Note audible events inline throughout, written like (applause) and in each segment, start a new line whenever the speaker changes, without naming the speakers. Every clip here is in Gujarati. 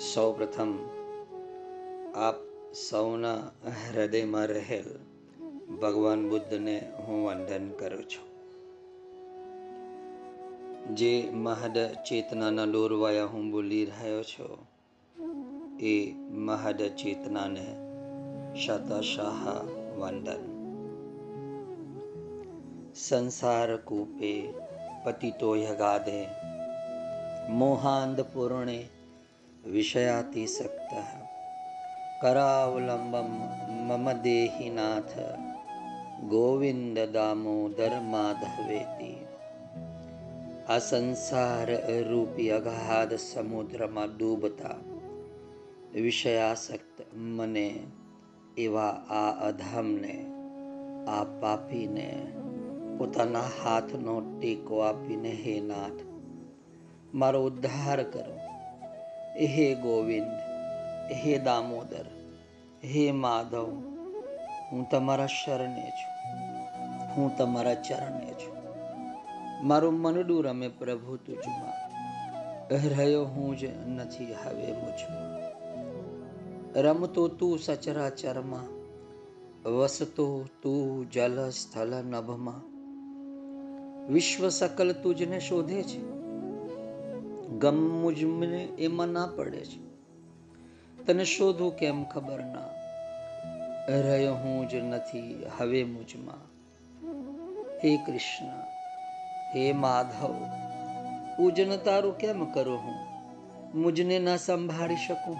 સૌપ્રથમ આપ સૌના હૃદયમાં રહેલ ભગવાન બુદ્ધને હું વંદન કરું છું. જે મહદ ચેતનાના દોરવાયા હું બોલી રહ્યો છું, એ મહદ ચેતનાને શતશાહ વંદન. સંસાર કૂપે પતિતો યગાદે મોહાંધ પૂર્ણે વિષયાતિસક્ત કરાવલંબમ મમ દેહિનાથ ગોવિંદ દામોદર માધવેતી આ સંસાર રૂપી અગાધ સમુદ્રમાં ડૂબતા વિષયાસક્ત મને એવા આ અધમને આ પાપીને પોતાના હાથનો ટેકો આપીને હે નાથ મારો ઉદ્ધાર કરો હે ગોવિંદ, હે દામોદર, હે માધવ, હું તમારા શરણે છું, હું તમારા ચરણે છું. મારું મનડું રમે પ્રભુ તુજમાં, રહ્યો હું જ નથી હવે મુજમાં રમતો તું સચરાચરમાં, વસતો તું જલ સ્થળ નભમાં વિશ્વ સકલ તુજને શોધે છે ગમ મુજમને એમાં ના પડે છે. તને શોધું કેમ ખબર ના? રહ્યો હું જ નથી હવે મુજમાં. હે કૃષ્ણ, હે માધવ, પૂજન તારું કેમ કરું હું? મુજને ના સંભાળી શકું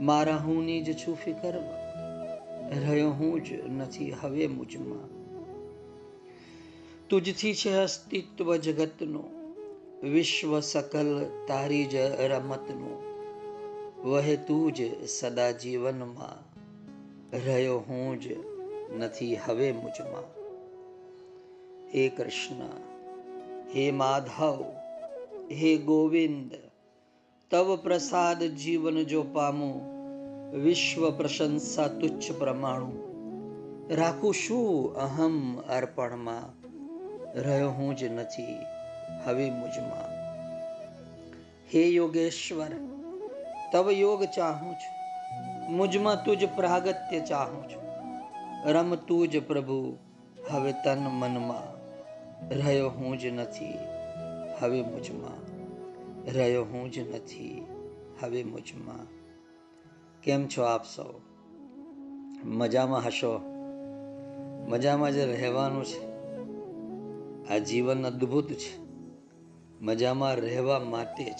મારા હુંની જ છું ફિકરમાં રહ્યો હું જ નથી હવે મુજમાં. તુજથી છે અસ્તિત્વ જગતનું. વિશ્વ સકલ તારી જ રમતનું વહે તું જ સદા જીવનમાં રહ્યો હું જ નથી હવે મુજમાં હે કૃષ્ણ હે માધવ હે ગોવિંદ તવ પ્રસાદ જીવન જો પામું વિશ્વ પ્રશંસા તુચ્છ પ્રમાણું રાખું શું અહમ અર્પણમાં રહ્યો હું જ નથી હવે મુજમાં. હે યોગેશ્વર, તવ યોગ ચાહું છું. મુજમાં તુજ પ્રાગત્ય ચાહું છું. રમ તુજ પ્રભુ, હવે તન મનમાં. રહ્યો હું જ નથી, હવે મુજમાં. રહ્યો હું જ નથી, હવે મુજમાં. કેમ છો આપ સૌ? મજામાં હશો? મજામાં જ રહેવાનું છે. આ જીવન અદ્ભુત છે. મજામાં રહેવા માટે જ.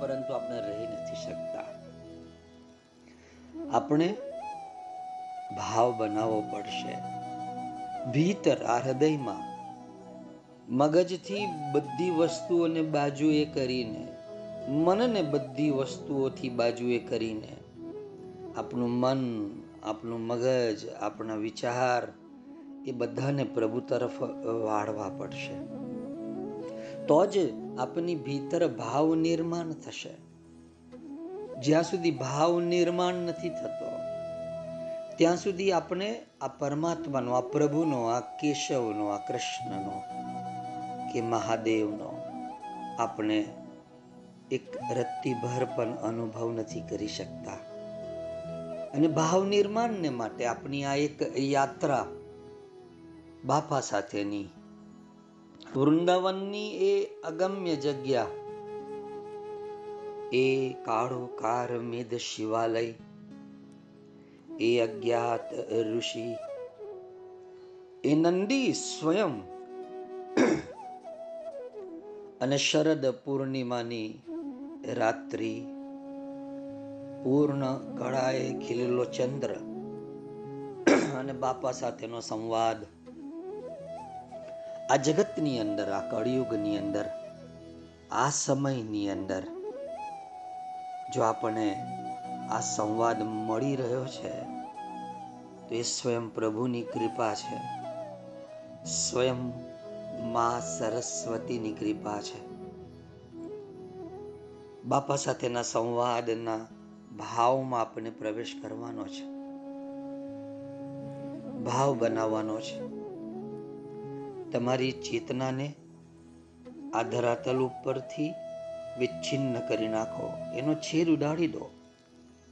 પરંતુ આપણે રહી નથી શકતા. આપણે ભાવ બનાવવો પડશે. ભીતર આ હૃદયમાં મગજથી બધી વસ્તુઓને બાજુએ કરીને, મનને બધી વસ્તુઓથી બાજુએ કરીને, આપણું મન, આપણું મગજ, આપણા વિચાર, એ બધાને પ્રભુ તરફ વાળવા પડશે. તો જ આપની ભીતર ભાવ નિર્માણ થશે. જ્યાં સુધી ભાવ નિર્માણ નથી થતો, ત્યાં સુધી આપણે આ પરમાત્માનો, આ પ્રભુનો, આ કેશવનો, આ કૃષ્ણનો કે મહાદેવનો આપણે એક રત્તીભર પણ અનુભવ નથી કરી શકતા. અને ભાવ નિર્માણને માટે આપણી આ એક યાત્રા બાપા સાથેની વૃંદાવનની એ અગમ્ય જગ્યા એ કાળો કાર મેદ શિવાલય એ અજ્ઞાત ઋષિ એ નંદી સ્વયં અને શરદ પૂર્ણિમાની રાત્રિ પૂર્ણ કળાએ ખીલેલો ચંદ્ર અને બાપા સાથેનો સંવાદ આ જગતની અંદર, આ કળિયુગની અંદર, આ સમયની અંદર જો આપણને આ સંવાદ મળી રહ્યો છે, તો એ સ્વયં પ્રભુની કૃપા છે. સ્વયં મા સરસ્વતીની કૃપા છે. બાપા સાથેના સંવાદના ભાવમાં આપણને પ્રવેશ કરવાનો છે. ભાવ બનાવવાનો છે. તમારી ચેતનાને આ ધરાતલ ઉપરથી વિચ્છિન્ન કરી નાખો. એનો છેદ ઉડાડી દો.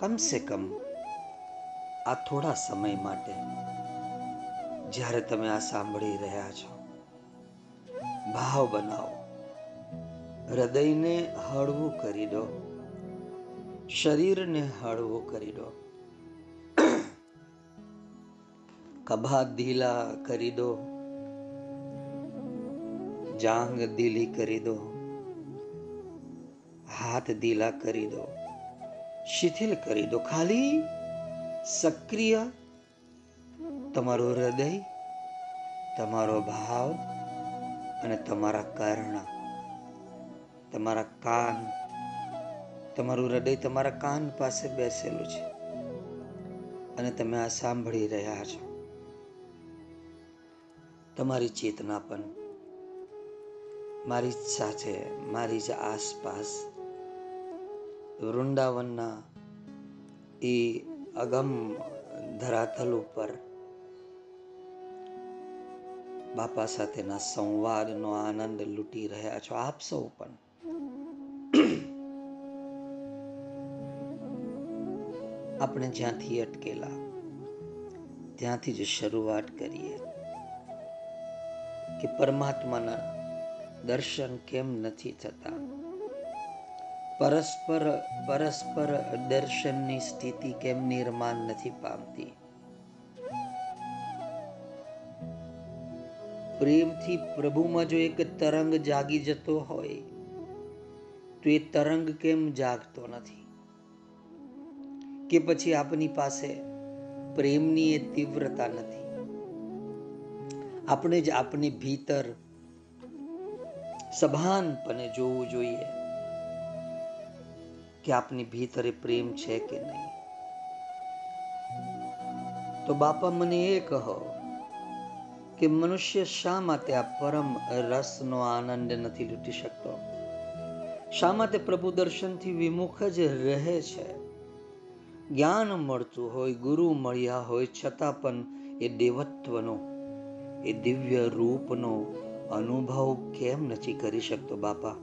કમસે કમ આ થોડા સમય માટે જ્યારે તમે આ સાંભળી રહ્યા છો. ભાવ બનાવો. હૃદયને હળવું કરી દો. શરીરને હળવું કરી દો. કભા ઢીલા કરી દો. જાંગ દિલી કરી દો, હાથ ઢીલા કરી દો, શિથિલ કરી દો. ખાલી સક્રિય તમારું હૃદય, તમારો ભાવ અને તમારા કર્ણ, તમારા કાન, તમારું હૃદય તમારા કાન પાસે બેસેલું છે અને તમે આ સાંભળી રહ્યા છો. તમારી ચેતના પણ મારી જ સાથે, મારી જ આસપાસ વૃંદાવનના એ અગમ ધરાતલ ઉપર બાપા સાથેના સંવાદનો આનંદ લૂંટી રહ્યા છો. આપ સૌ પણ. આપણે જ્યાંથી અટકેલા, ત્યાંથી જ શરૂઆત કરીએ કે પરમાત્માના દર્શન કેમ નથી થતા? પરસ્પર પરસ્પર દર્શનની સ્થિતિ કેમ નિર્માણ નથી પામતી? પ્રેમથી પ્રભુમાં જો એક તરંગ જાગી જતો હોય, તો એ તરંગ કેમ જાગતો નથી? કે પછી આપની પાસે પ્રેમની એ તીવ્રતા નથી? આપણે જ આપની ભીતર સભાનપણે જોવું જોઈએ કે આપની ભીતરે પ્રેમ છે કે નહીં. તો બાપા મને એ કહો કે મનુષ્ય શા માટે આ પરમ રસનો આનંદ નથી લૂંટી શકતો? શા માટે પ્રભુ દર્શનથી વિમુખ જ રહે છે? જ્ઞાન મળતું હોય, ગુરુ મળ્યા હોય, છતાં પણ એ દેવત્વનો, એ દિવ્ય રૂપનો અનુભવ કેમ નથી કરી શકતો બાપા?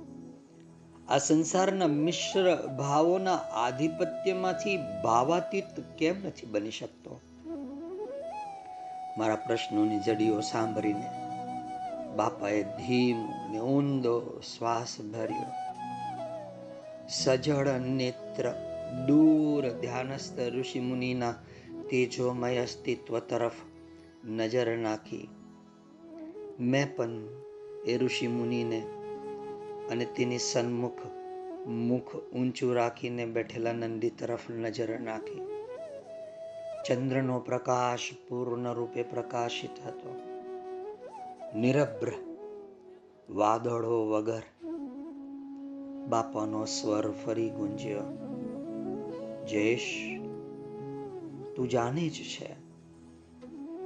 આ સંસારના મિશ્ર ભાવોના આધિપત્યમાંથી ભાવાતીત કેમ નથી બની શકતો? મારા પ્રશ્નોની જડીઓ સાંભળીને બાપાએ ધીમો ને ઊંડો શ્વાસ ભર્યો સજળ નેત્ર દૂર ધ્યાનસ્થ ઋષિ મુનિના તેજોમય અસ્તિત્વ તરફ નજર નાખી. મેં પણ એ ઋષિ મુનિને અને તેની સન્મુખ મુખ ઊંચું રાખીને બેઠેલા નંદી તરફ નજર નાખી. ચંદ્રનો પ્રકાશ પૂર્ણ રૂપે પ્રકાશિત હતો. નિરભ્ર વાદળો વગર બાપાનો સ્વર ફરી ગુંજ્યો. જયેશ, તું જાણે જ છે.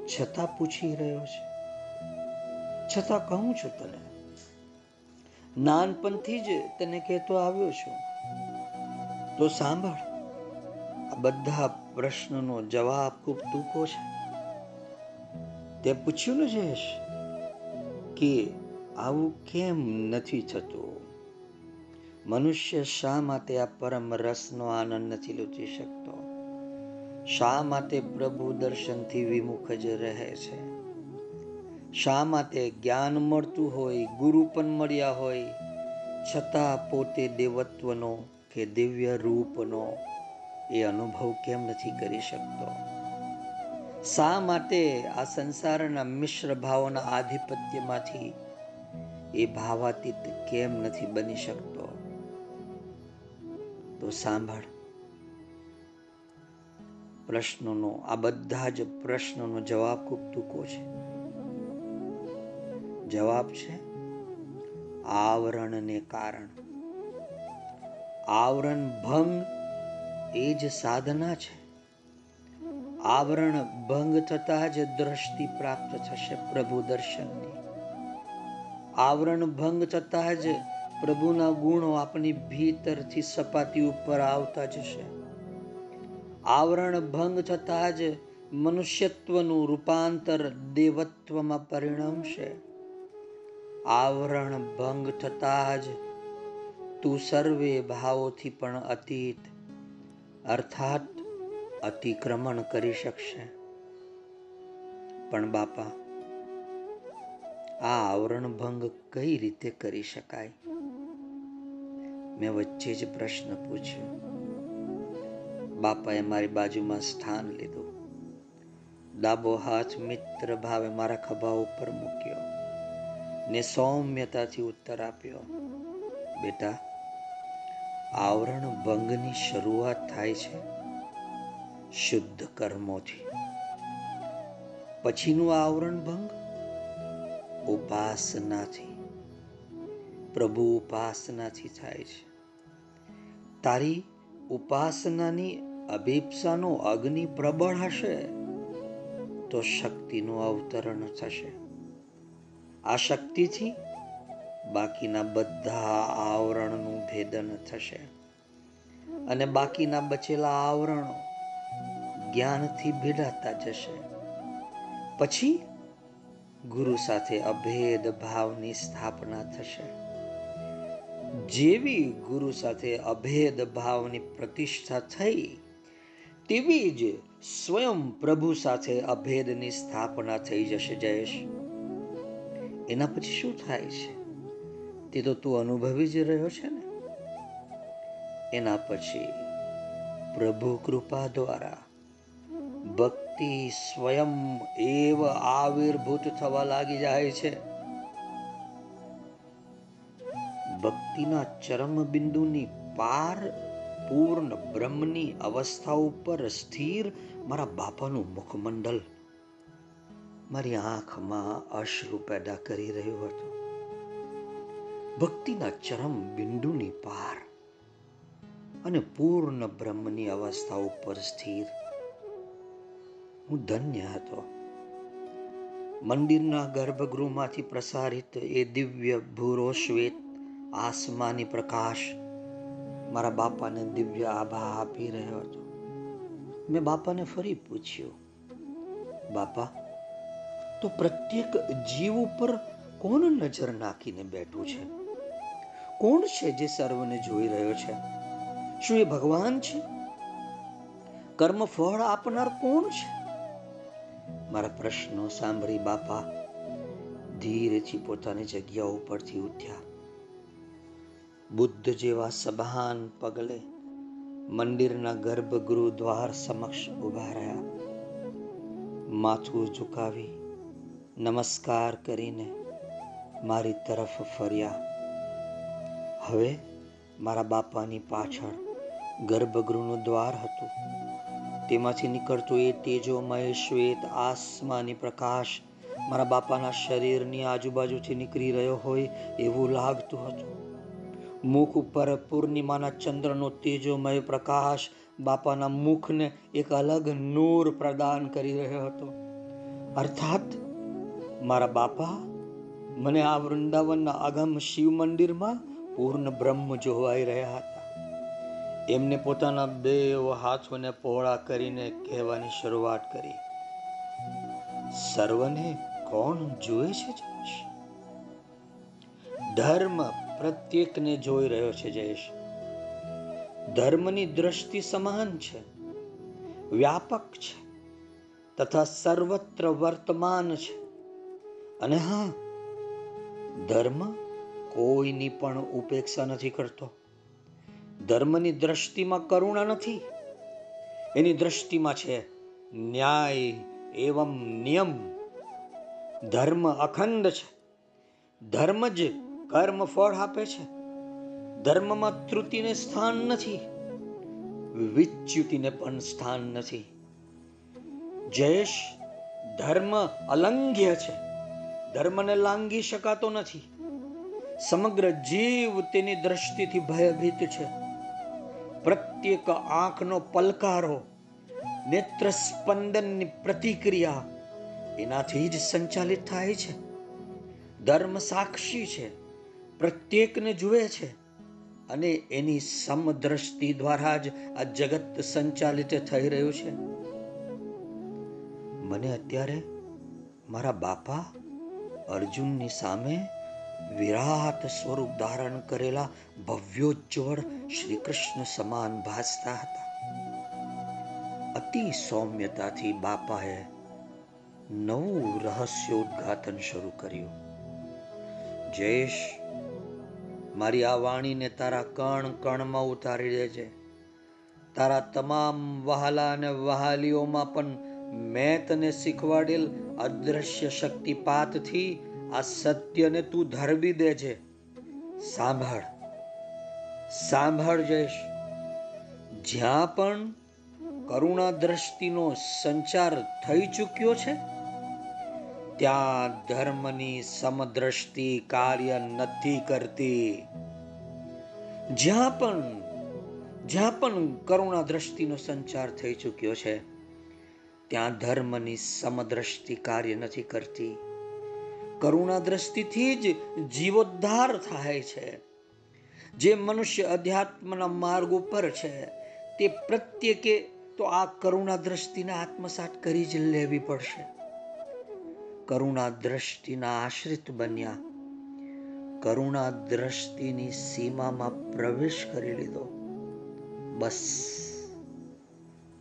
છતાં પૂછી રહ્યો છે. છતાં કહું છું તને, નાનપણથી જ તને કહેતો આવ્યો છું. તો સાંભળ, આ બધા પ્રશ્નનો જવાબ ખૂબ ટૂંકો છે. તે પૂછ્યું ને જયેશ કે આવું કેમ નથી થતું? મનુષ્ય શા માટે આ પરમ રસનો આનંદ નથી લૂંટી શકતો? શા માટે પ્રભુ દર્શનથી વિમુખ જ રહે છે? શા માટે જ્ઞાન મળતું હોય, ગુરુ પણ મળ્યા હોય? છતાં પોતે દેવત્વનો કે દિવ્ય રૂપનો એ અનુભવ કેમ નથી કરી શકતો? શા માટે આ સંસારના મિશ્ર ભાવોના આધિપત્યમાંથી એ ભાવાતીત કેમ નથી બની શકતો? તો સાંભળ. પ્રશ્નોનો, આ બધા જ પ્રશ્નોનો જવાબ ખૂબ ટૂંકો છે. જવાબ છે આવરણને કારણ. આવરણ ભંગ એ જ સાધના છે. આવરણ ભંગ થતા જ દ્રષ્ટિ પ્રાપ્ત થશે પ્રભુ દર્શનની. આવરણ ભંગ થતા જ પ્રભુના ગુણો આપણી ભીતરથી સપાટી ઉપર આવતા જશે. આવરણ ભંગ થતા જ મનુષ્યત્વનું રૂપાંતર દેવત્વમાં પરિણમશે. આવરણ ભંગ થતા જ તું સર્વે ભાવોથી પણ અતીત, અર્થાત અતિક્રમણ કરી શકશે. પણ બાપા, આ આવરણ ભંગ કઈ રીતે કરી શકાય? મેં વચ્ચે જ પ્રશ્ન પૂછ્યો. બાપાએ મારી બાજુમાં સ્થાન લીધું. ડાબો હાથ મિત્ર ભાવે મારા ખભા ઉપર મૂક્યો. ને સૌમ્યતાથી ઉત્તર આપ્યો. બેટા, આવરણ ભંગની શરૂઆત થાય છે શુદ્ધ કર્મોથી. પછીનું આવરણ ભંગ ઉપાસનાથી. પ્રભુ ઉપાસનાથી થાય છે. તારી ઉપાસનાની અભિપ્સાનો અગ્નિ પ્રબળ હશે તો શક્તિનું અવતરણ થશે. આ શક્તિથી બાકીના બધા આવરણનું ભેદન થશે. અને બાકીના બચેલા આવરણો જ્ઞાનથી ભેડાતા જશે. પછી ગુરુ સાથે અભેદ ભાવની સ્થાપના થશે. જેવી ગુરુ સાથે અભેદ ભાવની પ્રતિષ્ઠા થઈ, તેવી જ સ્વયં પ્રભુ સાથે અભેદની સ્થાપના થઈ જશે જયેશ. એના પછી શું થાય છે? તે તો તું અનુભવી જ રહ્યો છે ને? એના પછી પ્રભુ કૃપા દ્વારા ભક્તિ સ્વયં એવ આવિર્ભૂત થવા લાગી જાય છે. ભક્તિના ચરમ બિંદુની પાર પૂર્ણ બ્રહ્મની અવસ્થા ઉપર સ્થિર મારા બાપાનું મુખમંડલ મારી આંખમાં અશ્રુ પેદા કરી રહ્યું હતું. ભક્તિના ચરમ બિંદુની પાર અને પૂર્ણ બ્રહ્મની અવસ્થા ઉપર સ્થિર. હું ધન્ય હતો. મંદિરના ગર્ભગૃહમાંથી પ્રસારિત એ દિવ્ય ભૂરો શ્વેત આસમાની પ્રકાશ મારા બાપાને દિવ્ય આભા આપી રહ્યો હતો. મેં બાપાને ફરી પૂછ્યું, બાપા તો પ્રત્યેક જીવ ઉપર કોણ નજર નાખીને બેઠું છે? કોણ છે જે સર્વને જોઈ રહ્યો છે? શું એ ભગવાન છે? કર્મ ફળ આપનાર કોણ છે? મારા પ્રશ્નો સાંભળી બાપા ધીરેથી પોતાની જગ્યા ઉપરથી ઉઠ્યા. બુદ્ધ જેવા સભાન પગલે મંદિરના ગર્ભગૃહ દ્વાર સમક્ષ ઊભા રહ્યા. માથું ઝુકાવી નમસ્કાર કરીને મારી તરફ ફર્યા. હવે મારા બાપાની પાછળ ગર્ભગૃહનું દ્વાર હતું. તેમાંથી નીકળતું એ તેજોમય શ્વેત આસમાની પ્રકાશ મારા બાપાના શરીરની આજુબાજુથી નીકળી રહ્યો હોય એવું લાગતું હતું. મુખ ઉપર પૂર્ણિમાના ચંદ્રનો તેજોમય પ્રકાશ બાપાના મુખને એક અલગ નૂર પ્રદાન કરી રહ્યો હતો. અર્થાત મારા બાપા, મને આ વૃંદાવનના આગામ શિવ મંદિરમાં પૂર્ણ બ્રહ્મ જોવાઈ રહ્યા હતા. એમને પોતાના બે હાથોને પહોળા કરીને કહેવાની શરૂઆત કરી. સર્વને કોણ જુએ છે જયેશ? ધર્મ પ્રત્યેકને જોઈ રહ્યો છે જયેશ. ધર્મની દ્રષ્ટિ સમાન છે, વ્યાપક છે, તથા સર્વત્ર વર્તમાન છે. અને હા, ધર્મ કોઈની પણ ઉપેક્ષા નથી કરતો. ધર્મની દ્રષ્ટિમાં કરુણા નથી. એની દ્રષ્ટિમાં છે ન્યાય એવમ નિયમ. ધર્મ અખંડ છે. ધર્મ જ કર્મ ફળ આપે છે. ધર્મમાં ત્રુતિને સ્થાન નથી. વિચ્યુતિને પણ સ્થાન નથી. જયેશ ધર્મ અલંઘ્ય છે. ધર્મને લાંગી શકાતો નથી. સમગ્ર જીવ તેની દ્રષ્ટિથી ભયભીત છે. પ્રત્યેક આંખનો પલકારો નેત્ર સ્પંદનની પ્રતિક્રિયા એનાથી જ સંચાલિત થાય છે. ધર્મ સાક્ષી છે, પ્રત્યેકને જુએ છે અને એની સમદ્રષ્ટિ દ્વારા જ આ જગત સંચાલિત થઈ રહ્યું છે. મને અત્યારે મારા બાપા અર્જુનની સામે વિરાટ સ્વરૂપ ધારણ કરેલા ભવ્યોજ્જવળ શ્રી કૃષ્ણ સમાન ભાસતા હતા. અતિ સૌમ્યતાથી બાપાએ નવું રહસ્યોદ્ઘાટન શરૂ કર્યું. જયેશ, મારી આ વાણીને તારા કણ કણમાં ઉતારી દેજે. તારા તમામ વહાલા અને વહાલીઓમાં પણ મેં તને શીખવાડેલ અદ્રશ્ય શક્તિપાતથી આ સત્યને તું ધરબી દેજે. સાંભળ સાંભળ જયેશ. જ્યાં પણ કરુણા દ્રષ્ટિનો સંચાર થઈ ચૂક્યો છે, ત્યાં ધર્મની સમદ્રષ્ટિ કાર્ય નથી કરતી. જ્યાં પણ જ્યાં પણ કરુણા દ્રષ્ટિનો સંચાર થઈ ચૂક્યો છે ત્યાં ધર્મની સમદ્રષ્ટિ કાર્ય નથી કરતી. કરુણા દ્રષ્ટિથી જ જીવોદ્ધાર થાય છે. જે મનુષ્ય અધ્યાત્મના માર્ગ ઉપર છે, તે પ્રત્યેકે તો આ કરુણા દ્રષ્ટિને આત્મસાત કરી જ લેવી પડશે. કરુણા દ્રષ્ટિના આશ્રિત બન્યા. કરુણા દ્રષ્ટિની સીમામાં પ્રવેશ કરી લીધો. બસ.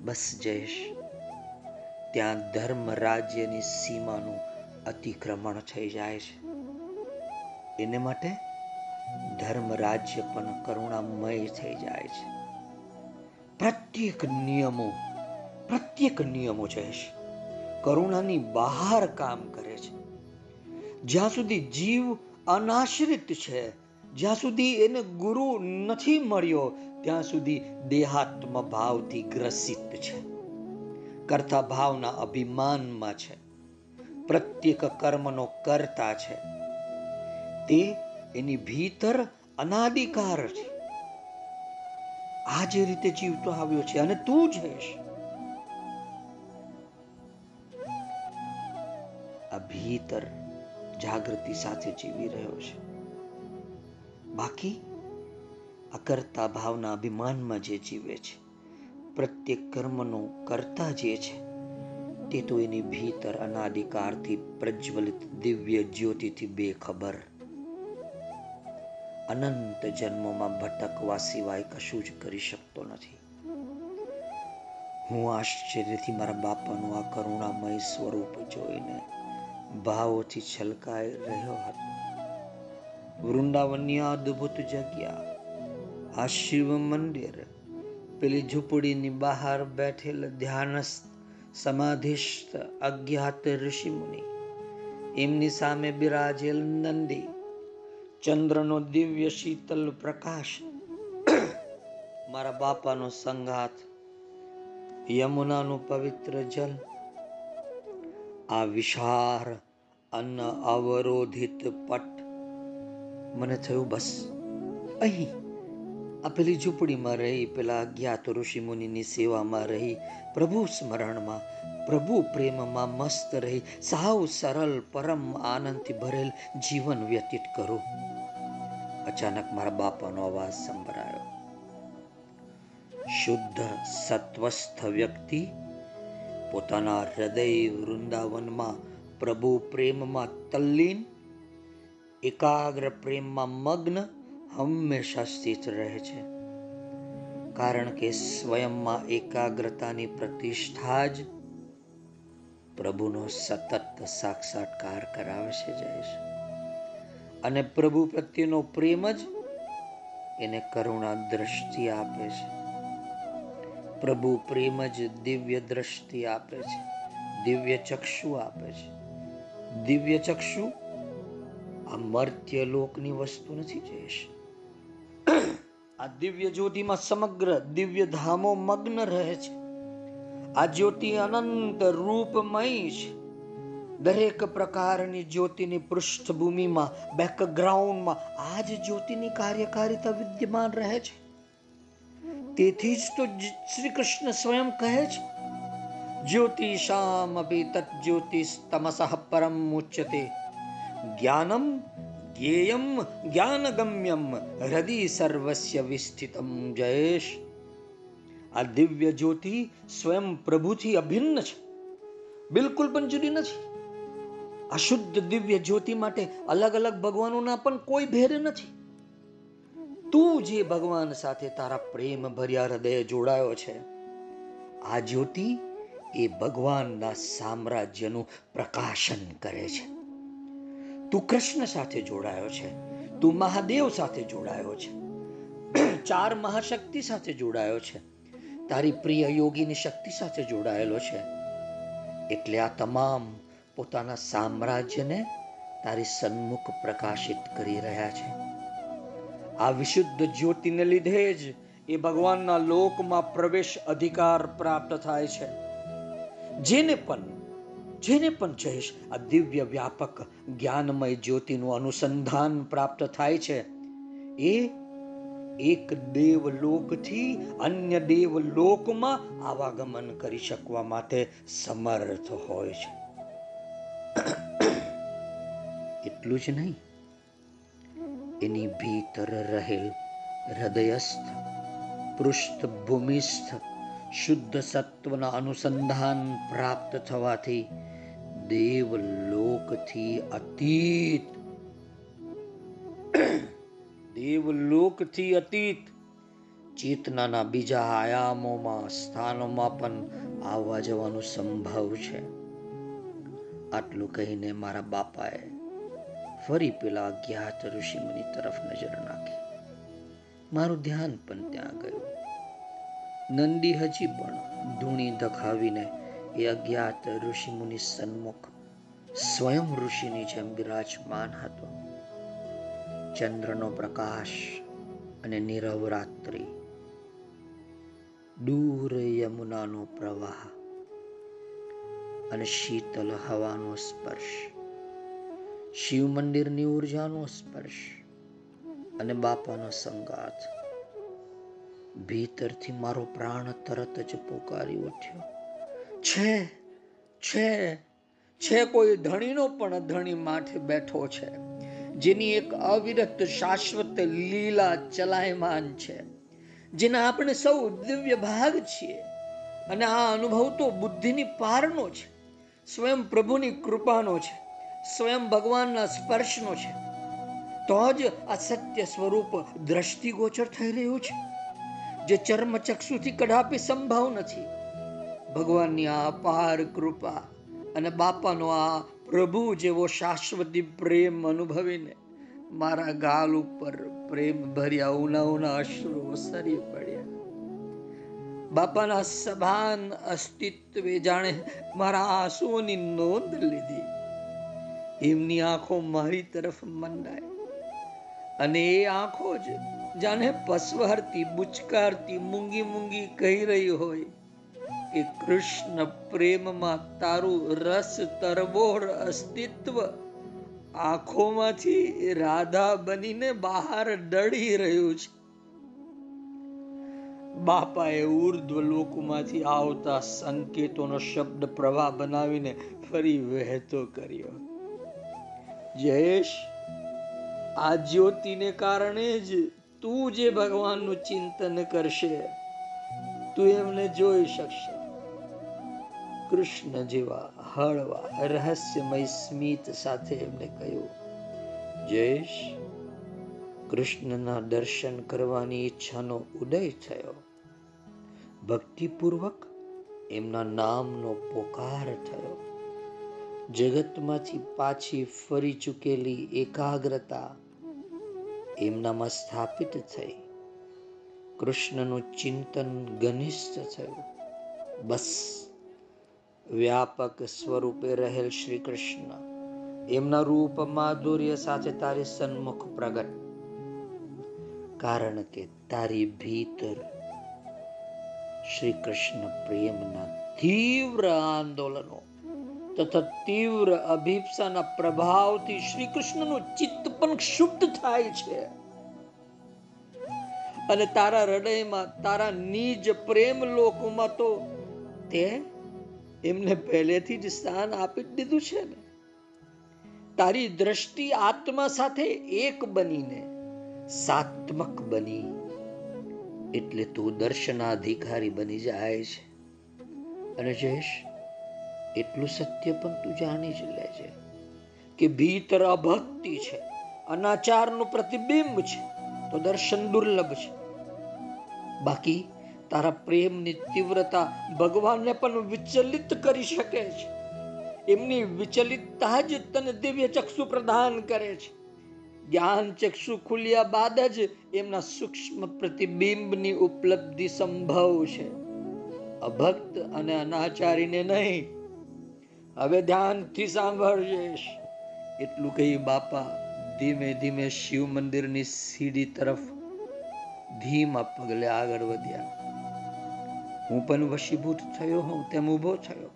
બસ જયેશ. ત્યાં ધર્મ રાજ્યની સીમાનું અતિક્રમણ થઈ જાય છે. એને માટે ધર્મ રાજ્ય પણ કરુણામય થઈ જાય છે. પ્રત્યેક નિયમો પ્રત્યેક નિયમો છે કરુણાની બહાર કામ કરે છે. જ્યાં સુધી જીવ અનાશ્રિત છે, જ્યાં સુધી એને ગુરુ નથી મળ્યો, ત્યાં સુધી દેહાત્મ ભાવથી ગ્રસિત છે. કરતા ભાવના અભિમાનમાં છે. પ્રત્યેક કર્મનો કરતા છે. તે એની ભીતર અનાદિકાર છે. આ જે રીતે જીવતો આવ્યો છે અને તું જ હેશ. આ ભીતર જાગૃતિ સાથે જીવી રહ્યો છે. બાકી અકર્તા ભાવના અભિમાનમાં જે જીવે છે. પ્રત્યેક કર્મનો કરતા જે છે, તે તો એની ભીતર અનાદિકારથી પ્રજ્વલિત દિવ્ય જ્યોતિથી બેખબર. અનંત જન્મોમાં ભટકવા સિવાય કશું જ કરી શકતો નથી. હું આશ્ચર્યથી મારા બાપાનું આ કરુણામય સ્વરૂપ જોઈને ભાવોથી છલકાઈ રહ્યો હતો. વૃંદાવનની અદ્ભુત જગ્યા આ શિવ મંદિર પેલી ઝૂંપડીની બહાર બેઠેલ ધ્યાનસ્થ સમાધિસ્થ અજ્ઞાત ઋષિમુનિ. એમની સામે બિરાજેલ નંદી. ચંદ્રનો દિવ્ય શીતલ પ્રકાશ. મારા બાપાનો સંઘાત યમુનાનું પવિત્ર જલ. આ વિશાળ અન્ન અવરોધિત પટ. મને થયું બસ અહીં. આ પેલી ઝૂંપડીમાં રહી, પેલા અજ્ઞાત ઋષિ મુનિની સેવામાં રહી. પ્રભુ સ્મરણમાં, પ્રભુ પ્રેમમાં મસ્ત રહી. સાવ સરળ, પરમ આનંદથી ભરેલ જીવન વ્યતીત કરું. અચાનક મારા બાપાનો અવાજ સંભળાયો. શુદ્ધ, સત્વસ્થ વ્યક્તિ, પોતાના હૃદય વૃંદાવનમાં પ્રભુ પ્રેમમાં તલ્લીન, એકાગ્ર પ્રેમમાં મગ્ન હંમેશા સ્થિત રહે છે. કારણ કે સ્વયંમાં એકાગ્રતાની પ્રતિષ્ઠા જ પ્રભુનો સતત સાક્ષાત્કાર કરાવે છે જયેશ અને પ્રભુ પ્રત્યેનો પ્રેમ જ એને કરુણા દ્રષ્ટિ આપે છે. પ્રભુ પ્રેમ જ દિવ્ય દ્રષ્ટિ આપે છે. દિવ્ય ચક્ષુ આપે છે. દિવ્ય ચક્ષુ આ મર્ત્ય લોકની વસ્તુ નથી, જયેશ. આ દિવ્ય જ્યોતિમાં સમગ્ર દિવ્ય ધામો મગ્ન રહે છે. આ જ્યોતિ અનંત રૂપમય છે. દરેક પ્રકારની જ્યોતિની પૃષ્ઠભૂમિમાં બેકગ્રાઉન્ડમાં આ જ જ્યોતિની કાર્યકારિતા વિદ્યમાન રહે છે. તેથી જ તો શ્રી કૃષ્ણ સ્વયં કહે છે જ્યોતિષામ અભી તત જ્યોતિસ્તમસઃ પરમ ઉચ્યતે જ્ઞાનમ જ્ઞેયમ જ્ઞાનગમ્યમ હૃદય સર્વસ્ય વિસ્થિતમ જયેશ આ દિવ્ય જ્યોતિ સ્વયં પ્રભુથી અભિન્ન છે બિલકુલ પણ જુદી નથી અશુદ્ધ દિવ્ય જ્યોતિ માટે અલગ અલગ ભગવાનોના પણ કોઈ ભેદ નથી તું જે ભગવાન સાથે તારા પ્રેમ ભર્યા હૃદય જોડાયો છે આ જ્યોતિ એ ભગવાનના સામ્રાજ્યનું પ્રકાશન કરે છે। તું કૃષ્ણ સાથે જોડાયો છે. તું મહાદેવ સાથે જોડાયો છે. (clears throat) ચાર મહાશક્તિ સાથે જોડાયો છે. તારી પ્રિય યોગીની શક્તિ સાથે જોડાયેલો છે. એટલે આ તમામ પોતાના સામ્રાજ્યને તારી સન્મુખ પ્રકાશિત કરી રહ્યા છે. આ વિશુદ્ધ જ્યોતિને લીધે જ એ ભગવાનના લોકમાં પ્રવેશ અધિકાર પ્રાપ્ત થાય છે. જેને પણ જેને પણ જઈશ આ દિવ્ય વ્યાપક જ્ઞાનમય જ્યોતિનું અનુસંધાન પ્રાપ્ત થાય છે. એ એક દેવલોકથી અન્ય દેવલોકમાં આવાગમન કરી શકવા માટે સમર્થ હોય છે. (coughs) એટલું જ નહીં. એની ભીતર રહેલ હૃદયસ્થ પૃષ્ઠભૂમિસ્થ શુદ્ધ સત્વના અનુસંધાન પ્રાપ્ત થવાથી દેવલોકથી અતીત દેવલોકથી અતીત ચેતનાના બીજા આયામોમાં સ્થાનોમાં પણ આવવા જવાનું સંભવ છે આટલું કહીને મારા બાપાએ ફરી પેલા અજ્ઞાત ઋષિમુનિ તરફ નજર નાખી મારું ધ્યાન પણ ત્યાં ગયું નંદી હજી પણ ધૂણી ધખાવીને એ અજ્ઞાત ઋષિમુનિ સન્મુખ સ્વયં ઋષિની જેમ બિરાજમાન હતો. ચંદ્રનો પ્રકાશ અને નીરવ રાત્રિ. દૂર યમુનાનો પ્રવાહ અને શીતલ હવાનો સ્પર્શ. શિવ મંદિરની ઉર્જાનો સ્પર્શ અને બાપાનો સંગાથ. ભીતરથી મારો પ્રાણ તરત જ પોકારી ઉઠ્યો. છે છે છે કોઈ ધણીનો પણ ધણી માથે બેઠો છે, જેની એક અવિરત શાશ્વત લીલા ચલાયમાન છે, જેના આપણે સૌ દિવ્ય ભાગ છીએ, અને આ અનુભવ તો બુદ્ધિની પારનો છે, સ્વયં પ્રભુની કૃપાનો છે, સ્વયં ભગવાનના સ્પર્શનો છે. તો જ આ સત્ય સ્વરૂપ દ્રષ્ટિગોચર થઈ રહ્યું છે, જે ચર્મચક્ષુથી કદાપી સંભવ નથી. ભગવાનની આ અપાર કૃપા અને બાપાનો આ પ્રભુ જેવો શાશ્વતી પ્રેમ અનુભવીને મારા ગાલ ઉપર પ્રેમ ભર્યા ઉના ઉના અશ્રુ સરી પડ્યા. બાપાના સભાન અસ્તિત્વે જાણે મારા આંસુઓની નોંધ લીધી. એમની આંખો મારી તરફ મંડાય અને એ આંખો જ જાણે પસવારતી, બુચકારતી મૂંગી મૂંગી કહી રહી હોય. કે કૃષ્ણ પ્રેમમાં તારું રસ તરબોળ અસ્તિત્વ આંખોમાંથી રાધા બનીને બહાર ડળી રહ્યું છે. બાપાએ ઉર્ધ્વ લોકમાંથી આવતા સંકેતોનો શબ્દ પ્રવાહ બનાવીને ફરી વહેતો કર્યો. જયેશ, આ જ્યોતિને કારણે જ તું જે ભગવાનનું ચિંતન કરશે, તું એમને જોઈ શકશે. કૃષ્ણ જેવા હળવા, રહસ્યમય સ્મિત સાથે એમને કહ્યું, જયેશ, કૃષ્ણના દર્શન કરવાની ઈચ્છાનો ઉદય થયો. ભક્તિપૂર્વક એમના નામનો પોકાર થયો. જગતમાંથી પાછી ફરી ચૂકેલી એકાગ્રતા એમનામાં સ્થાપિત થઈ. કૃષ્ણનું ચિંતન ઘનિષ્ઠ થયું. બસ વ્યાપક સ્વરૂપે રહેલ શ્રી કૃષ્ણ એમના રૂપ માધુર્ય સાથે તારી સન્મુખ પ્રગટ. કારણ કે તારી ભીતર શ્રી કૃષ્ણ પ્રેમના તીવ્ર આંદોલનો તથા તીવ્ર અભિપ્સાના પ્રભાવથી શ્રી કૃષ્ણનું ચિત્ત પણ ક્ષુબ્ધ થાય છે. અને તારા હૃદયમાં તારા નિજ પ્રેમ લોકમાં તો તે એમને પહેલેથી જ સ્થાન આપી દીધું છે ને. તારી દ્રષ્ટિ આત્મા સાથે એક બનીને સાત્મક બની. એટલે તું દર્શનાધિકારી બની જાય છે. અને જયેશ, એટલું સત્ય પણ તું જાણી જ લે છે કે ભીતર અભક્તિ છે, અનાચારનું પ્રતિબિંબ છે, તો દર્શન દુર્લભ છે. બાકી તારા પ્રેમની તીવ્રતા ભગવાનને પણ વિચલિત કરી શકે છે. એમની વિચલિતતા જ તને દિવ્ય ચક્ષુ પ્રદાન કરે છે. જ્ઞાન ચક્ષુ ખુલ્યા બાદ જ એમના સૂક્ષ્મ પ્રતિબિંબની ઉપલબ્ધિ સંભવ છે. અભક્ત અને અનાચારીને નહીં. હવે ધ્યાનથી સાંભળજેશ એટલું કહી બાપા, ધીમે ધીમે શિવ મંદિરની સીડી તરફ ધીમા પગલે આગળ વધ્યા. હું પણ વશીભૂત થયો હોઉં તેમ ઊભો થયો.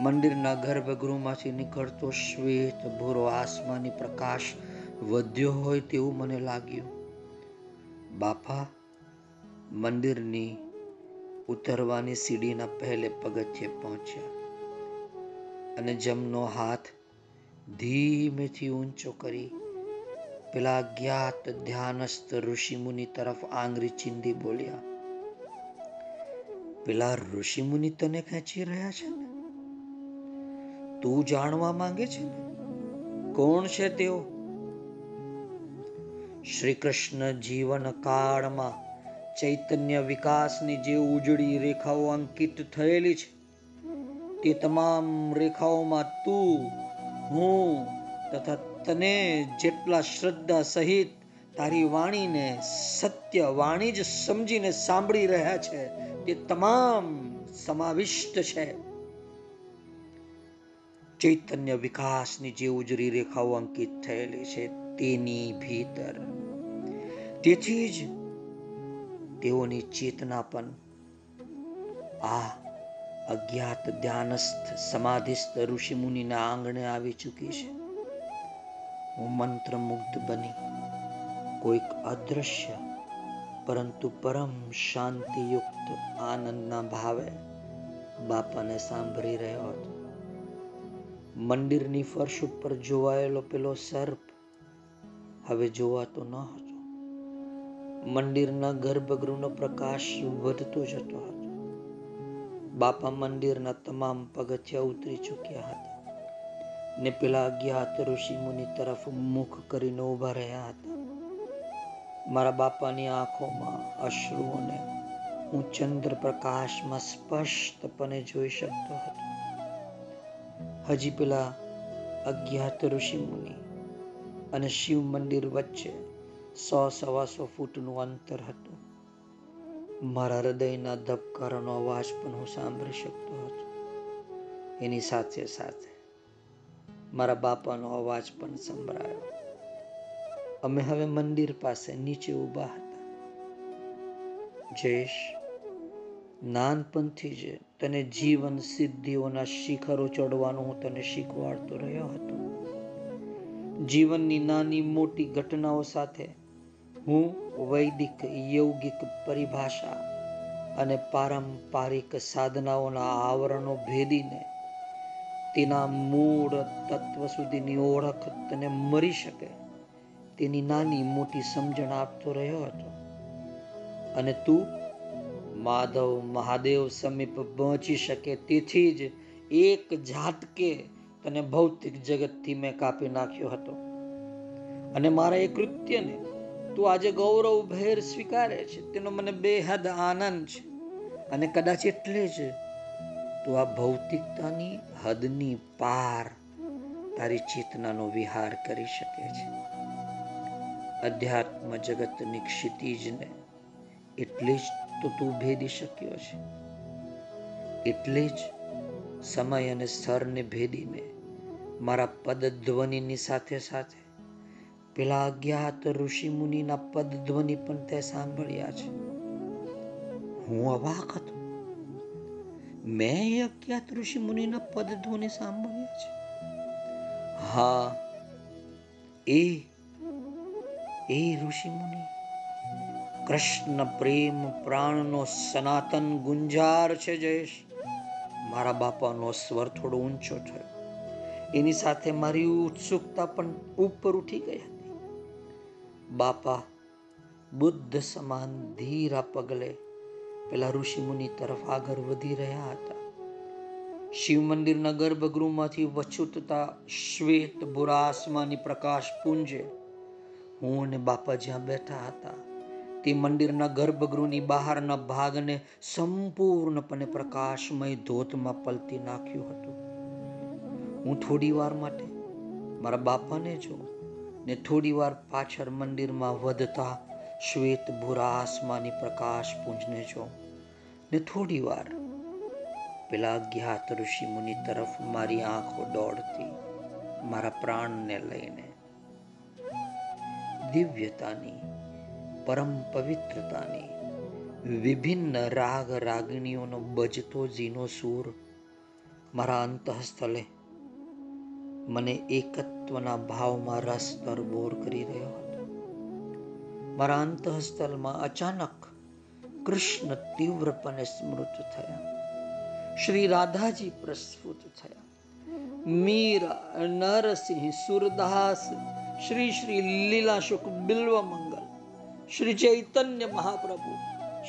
મંદિરના ગર્ભગૃહમાંથી નીકળતો શ્વેત ભૂરો આસમાની પ્રકાશ વધ્યો હોય તેવું મને લાગ્યું. બાપા, મંદિરની ઉતરવાની સીડીના પહેલે પગથિયે પહોંચ્યા અને જમનો હાથ ધીમેથી ઊંચો કરી પેલા જ્ઞાત ધ્યાનસ્થ ઋષિમુનિ તરફ આંગળી ચીંધી બોલ્યા પેલા ઋષિમુનિ તને ખેંચી રહ્યા છે ને? તું જાણવા માંગે છે ને? કોણ છે તેઓ? શ્રી કૃષ્ણ જીવન કાળમાં ચૈતન્ય વિકાસની જે ઉજળી રેખાઓ અંકિત થયેલી છે, તે તમામ રેખાઓમાં તું, હું તથા તને જેટલા શ્રદ્ધા સહિત તારી વાણીને સત્ય વાણી જ સમજીને સાંભળી રહ્યા છે તે તમામ સમાવિષ્ટ છે. ચૈતન્ય વિકાસની જે ઉજરી રેખાઓ અંકિત થયેલી છે તેની ભીતર. તેથી જ તેઓની ચેતના પણ આ અજ્ઞાત ધ્યાનસ્થ સમાધિસ્થ ઋષિ મુનિના આંગણે આવી ચૂકી છે. હું મંત્રમુગ્ધ બની કોઈક અદ્રશ્ય પરંતુ પરમ શાંતિયુક્ત આનંદના ભાવે બાપાને સાંભળી રહ્યો હતો. મંદિરની ફર્શ ઉપર જોવાયેલો પેલો સર્પ હવે જોવાતો ન હતો. મંદિરના ગર્ભગૃહનો પ્રકાશ વધતો જતો હતો. બાપા મંદિરના તમામ પગથિયા ઉતરી ચૂક્યા હતા ને પેલા અજ્ઞાત ઋષિ મુનિ તરફ મુખ કરીને ઊભા રહ્યા હતા. મારા બાપાની આંખોમાં અશ્રુઓને હું ચંદ્ર પ્રકાશમાં સ્પષ્ટપણે જોઈ શકતો હતો. હજી પેલા અજ્ઞાત ઋષિ મુનિ અને શિવ મંદિર વચ્ચે સો સવાસો ફૂટનું અંતર હતું. મારા હૃદયના ધબકારાનો અવાજ પણ હું સાંભળી શકતો હતો. એની સાથે સાથે મારા બાપાનો અવાજ પણ સંભળાયો. અમે હવે મંદિર પાસે નીચે ઊભા હતા. જયેશ, નાનપણથી જ તને જીવન સિદ્ધિઓના શિખરો ચડવાનું હું તને શીખવાડતો રહ્યો હતો. જીવનની નાની મોટી ઘટનાઓ સાથે હું વૈદિક યૌગિક પરિભાષા અને પારંપારિક સાધનાઓના આવરણો ભેદીને તેના મૂળ તત્વ સુધીની ઓળખ તને મરી શકે. તેની નાની મોટી સમજણ આપતો રહ્યો હતો. અને તું માધવ મહાદેવ સમીપ પહોંચી શકે તેથી જ એક ઝાટકે તને ભૌતિક જગતથી મેં કાપી નાખ્યો હતો. અને મારા એ કૃત્યને તું આજે ગૌરવ ભેર સ્વીકારે છે. તેનો મને બેહદ આનંદ છે. અને કદાચ એટલે જ તું આ ભૌતિકતાની હદની પાર તારી ચેતનાનો વિહાર કરી શકે છે. અધ્યાત્મ જગતની ક્ષિતિજને એટલે જ તો તું ભેદી શક્યો છે. એટલે જ સમય અને સ્થળને ભેદીને મારા પદ ધ્વનિની સાથે સાથે પેલા અજ્ઞાત ઋષિ મુનિના પદ ધ્વનિ પણ તે સાંભળ્યા છે. હું અવાક હતો. મેં એ અજ્ઞાત ઋષિ મુનિના પદ ધ્વનિ સાંભળ્યા છે. હા, એ એ ઋષિ મુનિ, કૃષ્ણ પ્રેમ પ્રાણનો સનાતન ગુંજાર છે જયેશ. મારા બાપાનો સ્વર થોડો ઊંચો થયો. એની સાથે મારી ઉત્સુકતા પણ ઉપર ઉઠી ગઈ હતી. બાપા, બુદ્ધ સમાન ધીરા પગલે પેલા ઋષિમુનિ તરફ આગળ વધી રહ્યા હતા. શિવ મંદિરના ગર્ભગૃહમાંથી વછુતતા શ્વેત ભૂરાસમાની પ્રકાશ પુંજે હું અને બાપા જ્યાં બેઠા હતા. તે મંદિરના ગર્ભગૃહની બહારના ભાગને સંપૂર્ણપણે પ્રકાશમય ધોતમાં પલતી નાખ્યું હતું. હું થોડી વાર માટે મારા બાપાને જો ને થોડી વાર પાછળ મંદિરમાં વધતા શ્વેત ભૂરા આસમાની પ્રકાશ પૂંજને જો ને થોડી વાર પેલા અજ્ઞાત ઋષિ મુનિ તરફ મારી આંખો દોડતી મારા પ્રાણને લઈને દિવ્યતાની, પરમ પવિત્રતાની, વિભિન્ન રાગ રાગણીઓનો બજતો ઝીનો સૂર મારા અંતઃસ્થલે મને એકત્વના ભાવમાં રસ તરબોર કરી રહ્યો હતો. મારા અંતઃસ્થલમાં અચાનક કૃષ્ણ તીવ્રપણે સ્મૃત થયા. શ્રી રાધાજી પ્રસ્ફુત થયા. મીરા, નરસિંહ, સુરદાસ શ્રી શ્રી લીલાશુક બિલ્વ મંગલ શ્રી ચૈતન્ય મહાપ્રભુ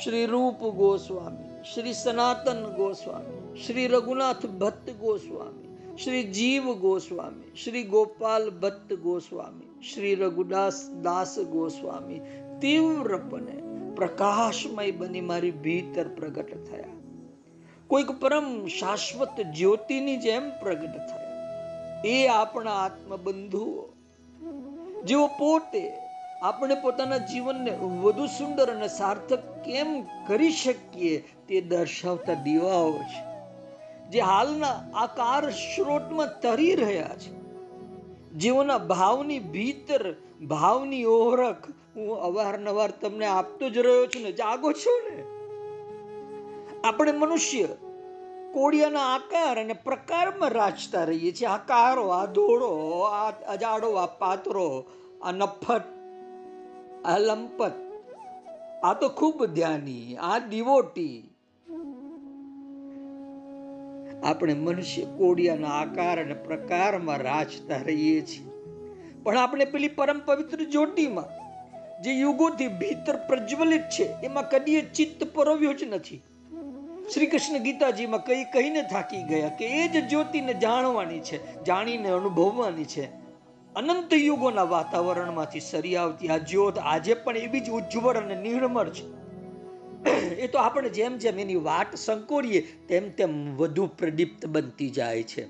શ્રી રૂપ ગોસ્વામી શ્રી સનાતન ગોસ્વામી શ્રી રઘુનાથ ભટ્ટ ગોસ્વામી શ્રી જીવ ગોસ્વામી શ્રી ગોપાલ ભટ્ટ ગોસ્વામી શ્રી રઘુદાસ દાસ ગોસ્વામી તીવ્રપણે પ્રકાશમય બની મારી ભીતર પ્રગટ થયા કોઈક પરમ શાશ્વત જ્યોતિની જેમ પ્રગટ થયા એ આપણા આત્મબંધુઓ જેઓ પોતે આપણે પોતાના જીવનને વધુ સુંદર અને સાર્થક કેમ કરી શકીએ તે દર્શાવતા દીવાઓ છે. જે હાલના આકાર સ્ત્રોતમાં તરી રહ્યા છે. જેઓના ભાવની ભીતર, ભાવની ઓળખ હું અવારનવાર તમને આપતો જ રહ્યો છું ને, જાગો છો ને? આપણે મનુષ્ય કોડિયાના આકાર અને પ્રકારમાં રાચતા રહીએ છીએ. આ કારો, આ ધોળો, આ અજાડો, આ પાત્રો આ નફટ આ લંપત, આ તો ખૂબ ધ્યાની, આ દિવોટી આપણે મનુષ્ય કોડિયાના આકાર અને પ્રકારમાં રાચતા રહીએ છીએ. પણ આપણે પેલી પરમ પવિત્ર જ્યોતિમાં, જે યુગોથી ભીતર પ્રજ્વલિત છે, એમાં કદી ચિત્ત પરોવ્યો જ નથી. શ્રી કૃષ્ણ ગીતાજીમાં કઈ કહીને થાકી ગયા કે એ જ જ્યોતિને જાણવાની છે, જાણીને અનુભવવાની છે. અનંત યુગોના વાતાવરણમાંથી સરી આવતી આ જ્યોત આજે પણ એવી જ ઉજ્જવળ અને નિર્મળ છે. એ તો આપણે જેમ જેમ એની વાટ સંકોરીએ, તેમ તેમ વધુ પ્રદીપ્ત બનતી જાય છે.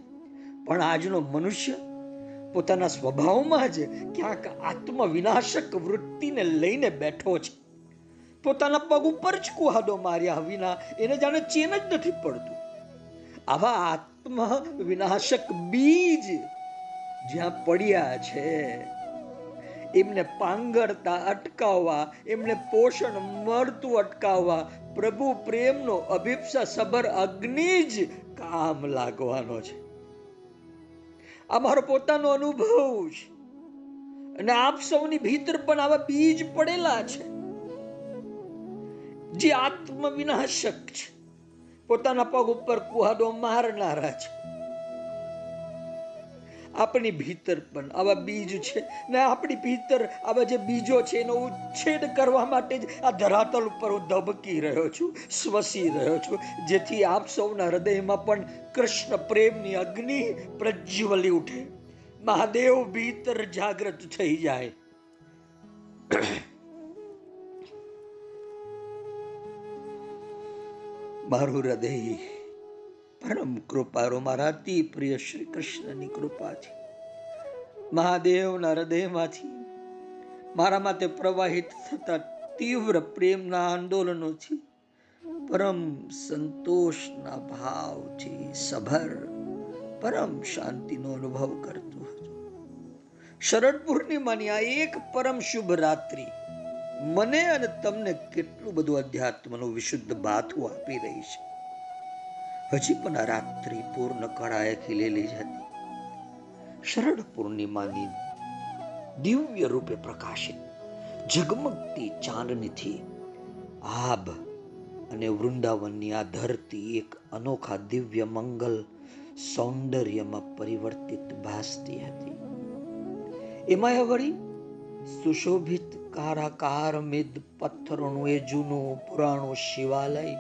પણ આજનો મનુષ્ય પોતાના સ્વભાવમાં જ ક્યાંક આત્મવિનાશક વૃત્તિને લઈને બેઠો છે. પોતાના પગ ઉપર જ કુહાડો માર્યા વિના એને જાણે ચેન જ નથી પડતું. આવા આત્મ વિનાશક બીજ જ્યાં પડ્યા છે, એમને પાંગરતા અટકાવવા, એમને પોષણ મળતું અટકાવવા પ્રભુ પ્રેમનો અભિપ્સા સબર અગ્નિ જ કામ લાગવાનો છે. આ મારો પોતાનો અનુભવ છે. અને આપ સૌની ભીતર પણ આવા બીજ પડેલા છે. જે આત્મ વિનાશક છે. પોતાના પગ ઉપર કુહાડો મારનારા છે. આપણી ભીતર પણ આવા બીજ છે ને આપણી ભીતર આવા જે બીજો છે એનો ઉચ્છેદ કરવા માટે જ આ ધરાતલ ઉપર હું ધબકી રહ્યો છું શ્વસી રહ્યો છું. જેથી આપ સૌના હૃદયમાં પણ કૃષ્ણ પ્રેમની અગ્નિ પ્રજ્વલી ઉઠે. મહાદેવ ભીતર જાગૃત થઈ જાય. મારું હૃદય પરમ કૃપારો, મારા અતિ પ્રિય શ્રી કૃષ્ણની કૃપાથી, મહાદેવના હૃદયમાંથી મારા માટે પ્રવાહિત થતા તીવ્ર પ્રેમના આંદોલનોથી પરમ સંતોષના ભાવથી સભર પરમ શાંતિનો અનુભવ કરતો હતો. શરદ પૂર્ણિમાની આ એક પરમ શુભ રાત્રિ મને અને તમને કેટલું બધું અધ્યાત્મનું વિશુદ્ધ બાથું આપી રહી છે. હજી પણ આ રાત્રિ પૂર્ણ કળાએ ખીલેલી જ હતી. શરદ પૂર્ણિમાની દિવ્ય રૂપે પ્રકાશિત ઝગમગતી ચાંદનીથી આભ અને વૃંદાવનની આ ધરતી એક અનોખા દિવ્ય મંગલ સૌંદર્યમાં પરિવર્તિત ભાસતી હતી. એમાં વળી સુશોભિત કારાકાર મિદ પથ્થરોનું એ જૂનું પુરાણું શિવાલય.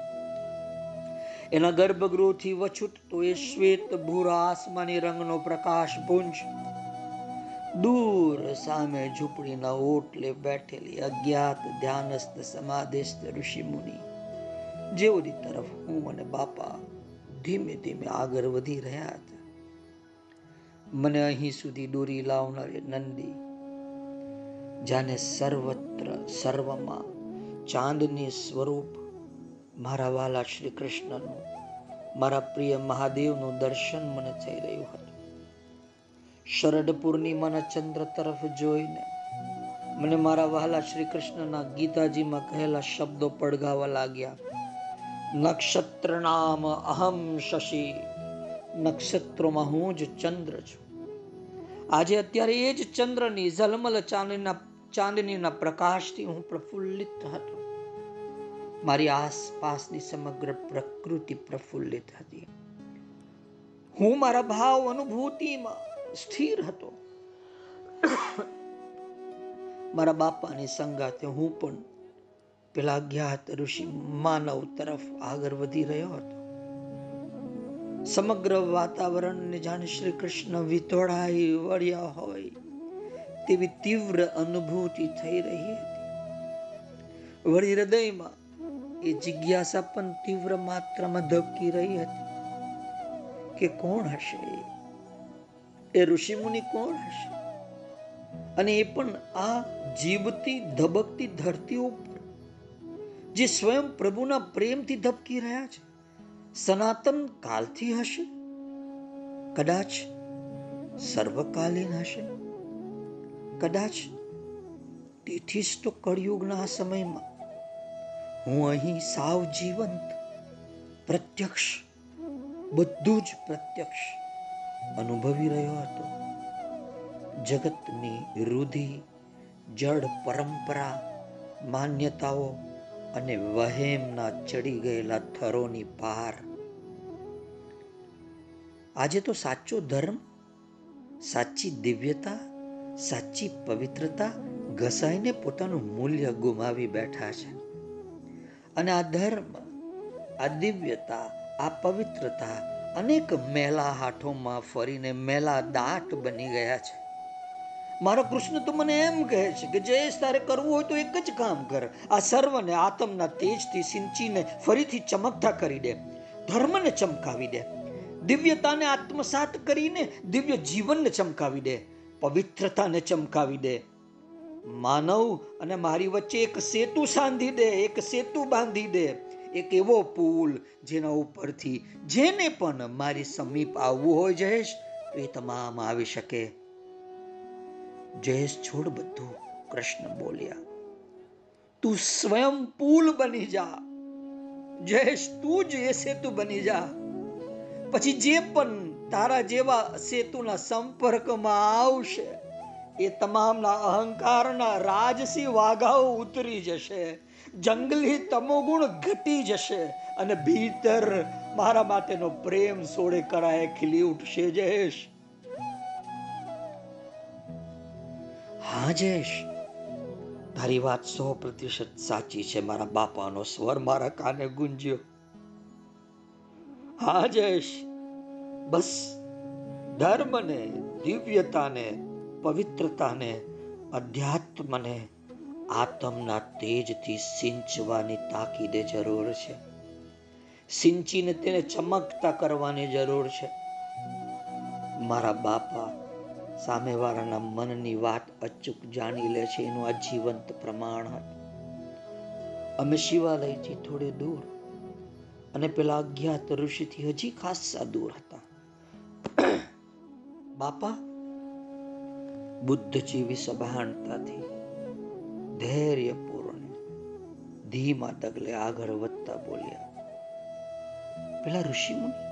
એના ગર્ભગૃહથી વછૂટતો એ શ્વેત ભૂરા આસમાની રંગનો પ્રકાશ પુંજ દૂર સામે ઝૂંપડીના ઓટલે બેઠેલી અજ્ઞાત ધ્યાનસ્થ સમાધિસ્થ ઋષિ મુનિ. જેઓની તરફ હું અને બાપા ધીમે ધીમે આગળ વધી રહ્યા હતા. મને અહીં સુધી દોરી લાવનારી નંદી જાને સર્વત્ર, સર્વમાં ચાંદની સ્વરૂપ મારા વાલા શ્રી કૃષ્ણનું, મારા પ્રિય મહાદેવનું દર્શન મને થઈ રહ્યું હતું. શરદ પૂર્ણિમાના ચંદ્ર તરફ જોઈને મને મારા વહાલા શ્રી કૃષ્ણના ગીતાજીમાં કહેલા શબ્દો પડઘાવા લાગ્યા. નક્ષત્ર નામ અહમ શશી, નક્ષત્રોમાં હું જ ચંદ્ર છું. આજે અત્યારે એ જ ચંદ્રની ઝલમલ ચાંદીના ચાંદનીના પ્રકાશથી હું પ્રફુલ્લિત હતો. મારી આસપાસની સમગ્ર પ્રકૃતિ પ્રફુલ્લિત હતી. હું મારા ભાવ અનુભૂતિમાં સ્થિર હતો. મારા બાપાની સંગાતે હું પણ પેલા જ્ઞાત ઋષિ માનવ તરફ આગળ વધી રહ્યો હતો. સમગ્ર વાતાવરણને જાણે શ્રી કૃષ્ણ વિતોડાઈ વળ્યા હોય તેવી તીવ્ર અનુભૂતિ થઈ રહી હતી. વળી હૃદયમાં એ જિજ્ઞાસા પણ તીવ્ર માત્રામાં ધબકી રહી હતી કે કોણ હશે એ? ઋષિમુનિ કોણ હશે? અને એ પણ આ જીવતી ધબકતી ધરતી ઉપર, જે સ્વયં પ્રભુના પ્રેમથી ધબકી રહ્યા છે. સનાતન કાલથી હશે? કદાચ સર્વકાલીન હશે? કદાચ તેથી જ તો કળિયુગના સમયમાં હું અહીં સાવ જીવંત, પ્રત્યક્ષ, બધું જ પ્રત્યક્ષ અનુભવી રહ્યો હતો. જગતની રૂધિ જડ પરંપરા, માન્યતાઓ અને વહેમના ચડી ગયેલા થરોની પાર. આજે તો સાચો ધર્મ, સાચી દિવ્યતા સાચી પવિત્રતા ઘસાઈને પોતાનું મૂલ્ય ગુમાવી બેઠા છે. અને આ ધર્મ, આ દિવ્યતા, આ પવિત્રતા અનેક મેલા હાથોમાં ફરીને મેલા દાટ બની ગયા છે. મારો કૃષ્ણ તો મને એમ કહે છે કે જે તારે કરવું હોય તો એક જ કામ કર. આ સર્વને, આતમના તેજથી સિંચીને ફરીથી ચમકતા કરી દે. ધર્મને ચમકાવી દે. દિવ્યતાને આત્મસાત કરીને દિવ્ય જીવનને ચમકાવી દે. પવિત્રતાને ચમકાવી દે. માનવ અને મારી વચ્ચે એક સેતુ સાંધી દે, એક સેતુ બાંધી દે. એક એવો પુલ જેના ઉપરથી જેને પણ મારી સમીપ આવવું હોય જયેશ, એ તમામ આવી શકે. જયેશ, છોડ બધું કૃષ્ણ બોલ્યા. તું સ્વયં પુલ બની જા. જયેશ, તું જ એ સેતુ બની જા. પછી જે પણ તારા જેવા સેતુના સંપર્કમાં આવશે. એ તમામના અહંકારના રાજસી વાઘાઓ ઉતરી જશે. જંગલી તમોગુણ ઘટી જશે અને ભીતર મારા માટેનો પ્રેમ સોળે કરાએ ખીલી ઉઠશે જયેશ. હા જયેશ, તારી વાત સો પ્રતિશત સાચી છે. મારા બાપાનો સ્વર મારા કાને ગુંજ્યો. હા જયેશ બસ. ધર્મને, દિવ્યતાને, પવિત્રતાને, અધ્યાત્મને, આત્મના તેજથી સિંચવાની તાકીદે જરૂર છે. સિંચીને તેને ચમકતા કરવાની જરૂર છે. મારા બાપા સામેવાળાના મનની વાત અચૂક જાણી લે છે, એનું આ જીવંત પ્રમાણ હતું. અમે શિવાલયથી થોડે દૂર અને પેલા અજ્ઞાત ઋષિથી હજી ખાસા દૂર હતા. બાપા, બુદ્ધ જેવી સભાનતાથી ધૈર્યપૂર્ણ ધીમા ડગલે આગળ વધતા બોલ્યા. પેલા ઋષિમુનિ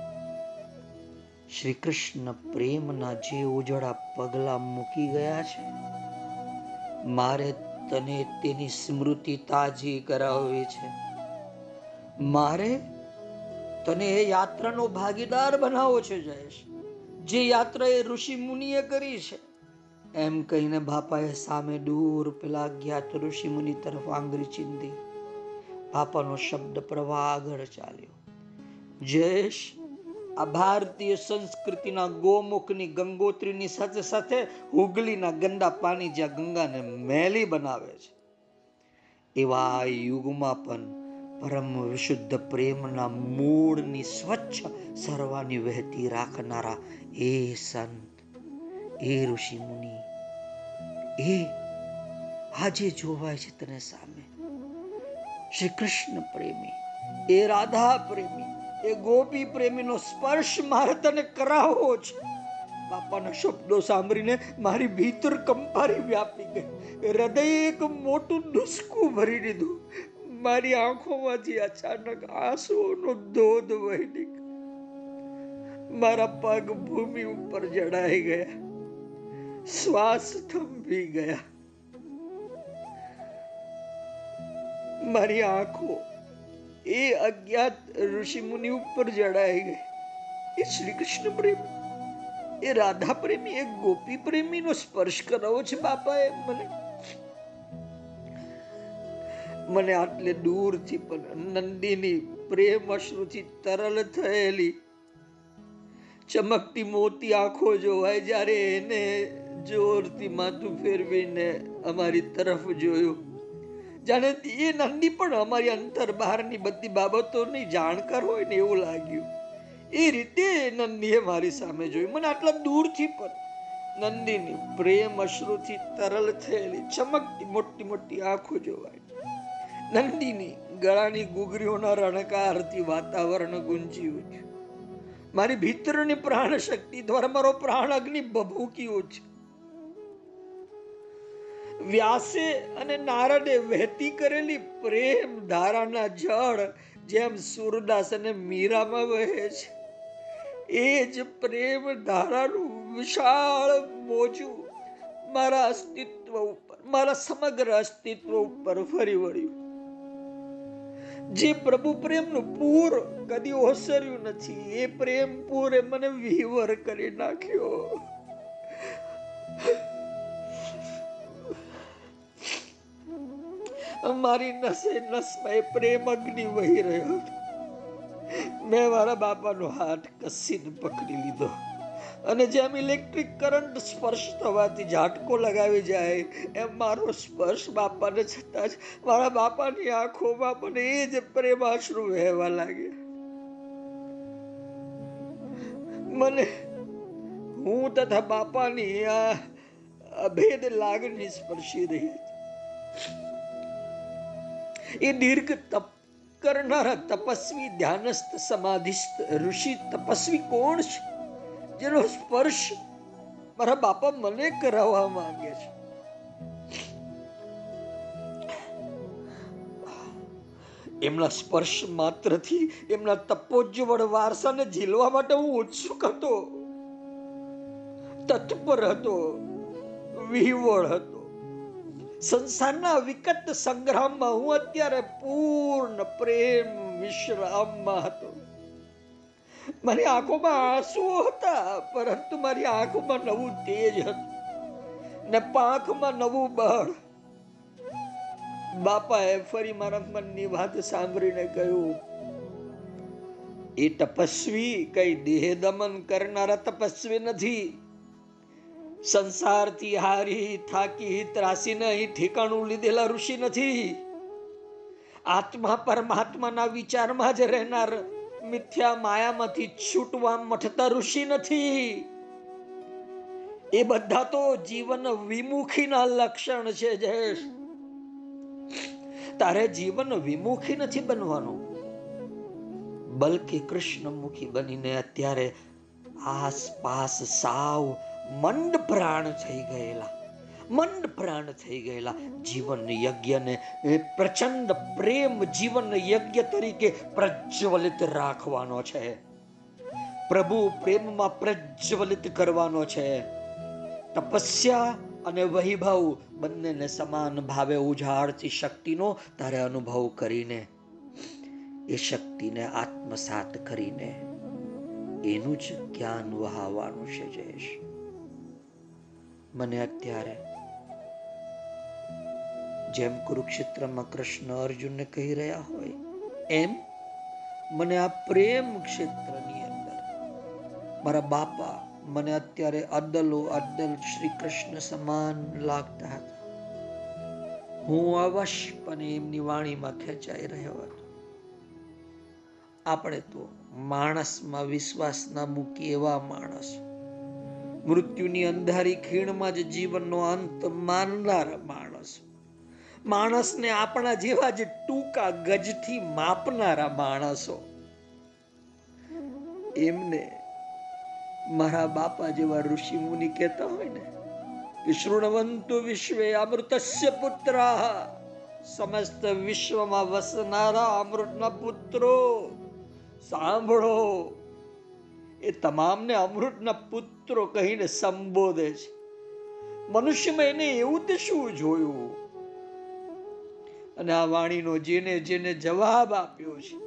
શ્રી કૃષ્ણ પ્રેમના જે ઉજળા પગલા મૂકી ગયા છે, મારે તને તેની સ્મૃતિ તાજી કરાવવી છે. મારે તને એ યાત્રાનો ભાગીદાર બનાવવો છે જયેશ. જે યાત્રા એ ઋષિ મુનિએ કરી છે. એમ કહીને બાપાએ સામે દૂર પેલા અજ્ઞાત ઋષિ મુનિ તરફ આંગળી ચીંધી. બાપાનો શબ્દ પ્રવાહ આગળ ચાલ્યો. જયેશ, આ ભારતીય સંસ્કૃતિના ગોમુખની ગંગોત્રીની સાથે સાથે હુગલીના ગંદા પાણી જ્યાં ગંગાને મેલી બનાવે છે. એવા યુગમાં પણ પરમ વિશુદ્ધ પ્રેમના મૂળની સ્વચ્છ સર્વાની વહેતી રાખનારા એ સંત, એ ઋષિ મુનિ એ આજે જોવાય છે તને સામે. શ્રી કૃષ્ણ પ્રેમી, એ રાધા પ્રેમી, એ ગોપી પ્રેમીનો સ્પર્શ મારે તને કરાવવો છે. બાપાના શબ્દો સાંભળીને મારી ભીતર કંપારી વ્યાપી ગઈ. હૃદય એક મોટું ડુસકું ભરી દીધું. મારી આંખોમાંથી અચાનક આંસુઓનો ધોધ વહી નીકળ્યો. મારા પગ ભૂમિ ઉપર જડાઈ ગયા. શ્વાસ થંભી ગયા. મારી આંખો એ અજ્ઞાત ઋષિ મુનિ ઉપર જડાઈ ગઈ. એ શ્રી કૃષ્ણ પ્રેમી, એ રાધા પ્રેમી એ ગોપી પ્રેમીનો સ્પર્શ કરાવો છે બાપાએ મને. મને આટલે દૂરથી પણ નંદીની પ્રેમ અશ્રુથી તરલ થયેલી. ચમકતી મોતી આંખો જોવાય જ્યારે એને જોરથી માથું ફેરવીને અમારી તરફ જોયું. જાણે એ નંદી પણ અમારી અંતર બહારની બધી બાબતોની જાણકાર હોય ને એવું લાગ્યું. એ રીતે નંદીએ મારી સામે જોયું. મને આટલા દૂરથી પણ નંદીની પ્રેમ અશ્રુથી તરલ થયેલી. ચમકતી મોટી મોટી આંખો જોવાય. નંદીની ગળાની ગુગરીઓના રણકારથી વાતાવરણ ગુંજી ઉઠ્યું મારી ભીતરની પ્રાણ શક્તિ દ્વારા મારો પ્રાણ અગ્નિ ભભૂકી છે. વ્યાસે અને નારદે વહેતી કરેલી પ્રેમ ધારાના જળ જેમ સૂરદાસ અને મીરામાં વહે છે. એ જ પ્રેમ ધારાનું વિશાળ મોજું મારા અસ્તિત્વ ઉપર, મારા સમગ્ર અસ્તિત્વ ઉપર ફરી વળ્યું. જે પ્રભુ પ્રેમનું પૂર કદી ઓસર્યું નથી, એ પ્રેમ પૂરે મને વિહવર કરી નાખ્યો. મારી નસે નસમાં પ્રેમ અગ્નિ વહી રહ્યો મેં મારા બાપાનો હાથ કસીને પકડી લીધો. અને જેમ ઇલેક્ટ્રિક કરંટ સ્પર્શ થવાથી ઝાટકો લગાવી જાય, એમ મારો સ્પર્શ બાપાને છતાં જ, મારા બાપાની આંખોમાં પણ એ જ પ્રેમાશ્રુ વહેવા લાગે. મને, હું તથા બાપાની આ અભેદ લાગણી સ્પર્શી રહી એ દીર્ઘ તપ કરનારા તપસ્વી, ધ્યાનસ્થ, સમાધિસ્થ ઋષિ, તપસ્વી કોણ છે? જેનો સ્પર્શ મારા બાપા મને કરાવવા માંગે છે. એમના સ્પર્શ માત્રથી એમના તપોજ્જવળ વારસાને ઝીલવા માટે હું ઉત્સુક હતો. તત્પર હતો. વિહવળ હતો. સંસારના વિકટ સંગ્રામમાં હું અત્યારે પૂર્ણ પ્રેમ વિશ્રામમાં હતો. મારી આંખોમાં આંસુઓ હતા, પરંતુ મારી આંખોમાં નવું તેજ હતું ને પાંખમાં નવું બળ. બાપાએ ફરી મારા મનની વાત સાંભળીને કહ્યું, એ તપસ્વી કઈ દેહ દમન કરનારા તપસ્વી નથી. સંસારથી હારી, થાકી, ત્રાસીને અહીં ઠેકાણું લીધેલા ઋષિ નથી. આત્મા પરમાત્માના વિચારમાં જ રહેનાર મિથ્યા માયામાંથી છૂટવા મઠતા ઋષિ નથી. એ બધા તો જીવન વિમુખીના લક્ષણ છે, જયેશ. તારે જીવન વિમુખી નથી બનવાનું. બલકે કૃષ્ણમુખી બનીને અત્યારે આસપાસ સાવ મંદ પ્રાણ થઈ ગયેલા. મંડ પ્રાણ થઈ ગયેલા. જીવન યજ્ઞને પ્રચંડ પ્રેમ જીવન યજ્ઞ તરીકે પ્રજ્વલિત રાખવાનો છે. પ્રભુ પ્રેમમાં પ્રજ્વલિત કરવાનો છે. તપસ્યા અને વૈભવ બંનેને સમાન ભાવે ઉજાડતી શક્તિનો તારે અનુભવ કરીને, એ શક્તિને આત્મસાત કરીને એનું જ જ્ઞાન વહાવાનું છે જયેશ. મને અત્યારે જેમ કુરુક્ષેત્રમાં કૃષ્ણ અર્જુનને કહી રહ્યા હોય, એમ મને આ પ્રેમ ક્ષેત્રની અંદર. મારા બાપા મને અત્યારે અદલો અદલ શ્રી કૃષ્ણ સમાન લાગતા હતા. હું અવશ્યપણે એમની વાણીમાં ખેંચાઈ રહ્યો હતો. આપણે તો માણસમાં વિશ્વાસ ના મૂકી એવા માણસ. મૃત્યુની અંધારી ખીણમાં જ જીવનનો અંત માનનાર માણસ. માણસને આપણા જેવા જ ટૂંકા ગજથી માપનારા માણસો. એમને મારા બાપા જેવા ઋષિ મુનિ કહેતા હોય ને કે શૃણવંતુ વિશ્વે અમૃતસ્ય પુત્ર સમસ્ત વિશ્વમાં વસનારા અમૃતના પુત્રો. સાંભળો, એ તમામને અમૃતના પુત્રો કહીને સંબોધે છે. મનુષ્યમાં એને એવું તે શું જોયું? અને આ વાણીનો જેને જેને જવાબ આપ્યો છે,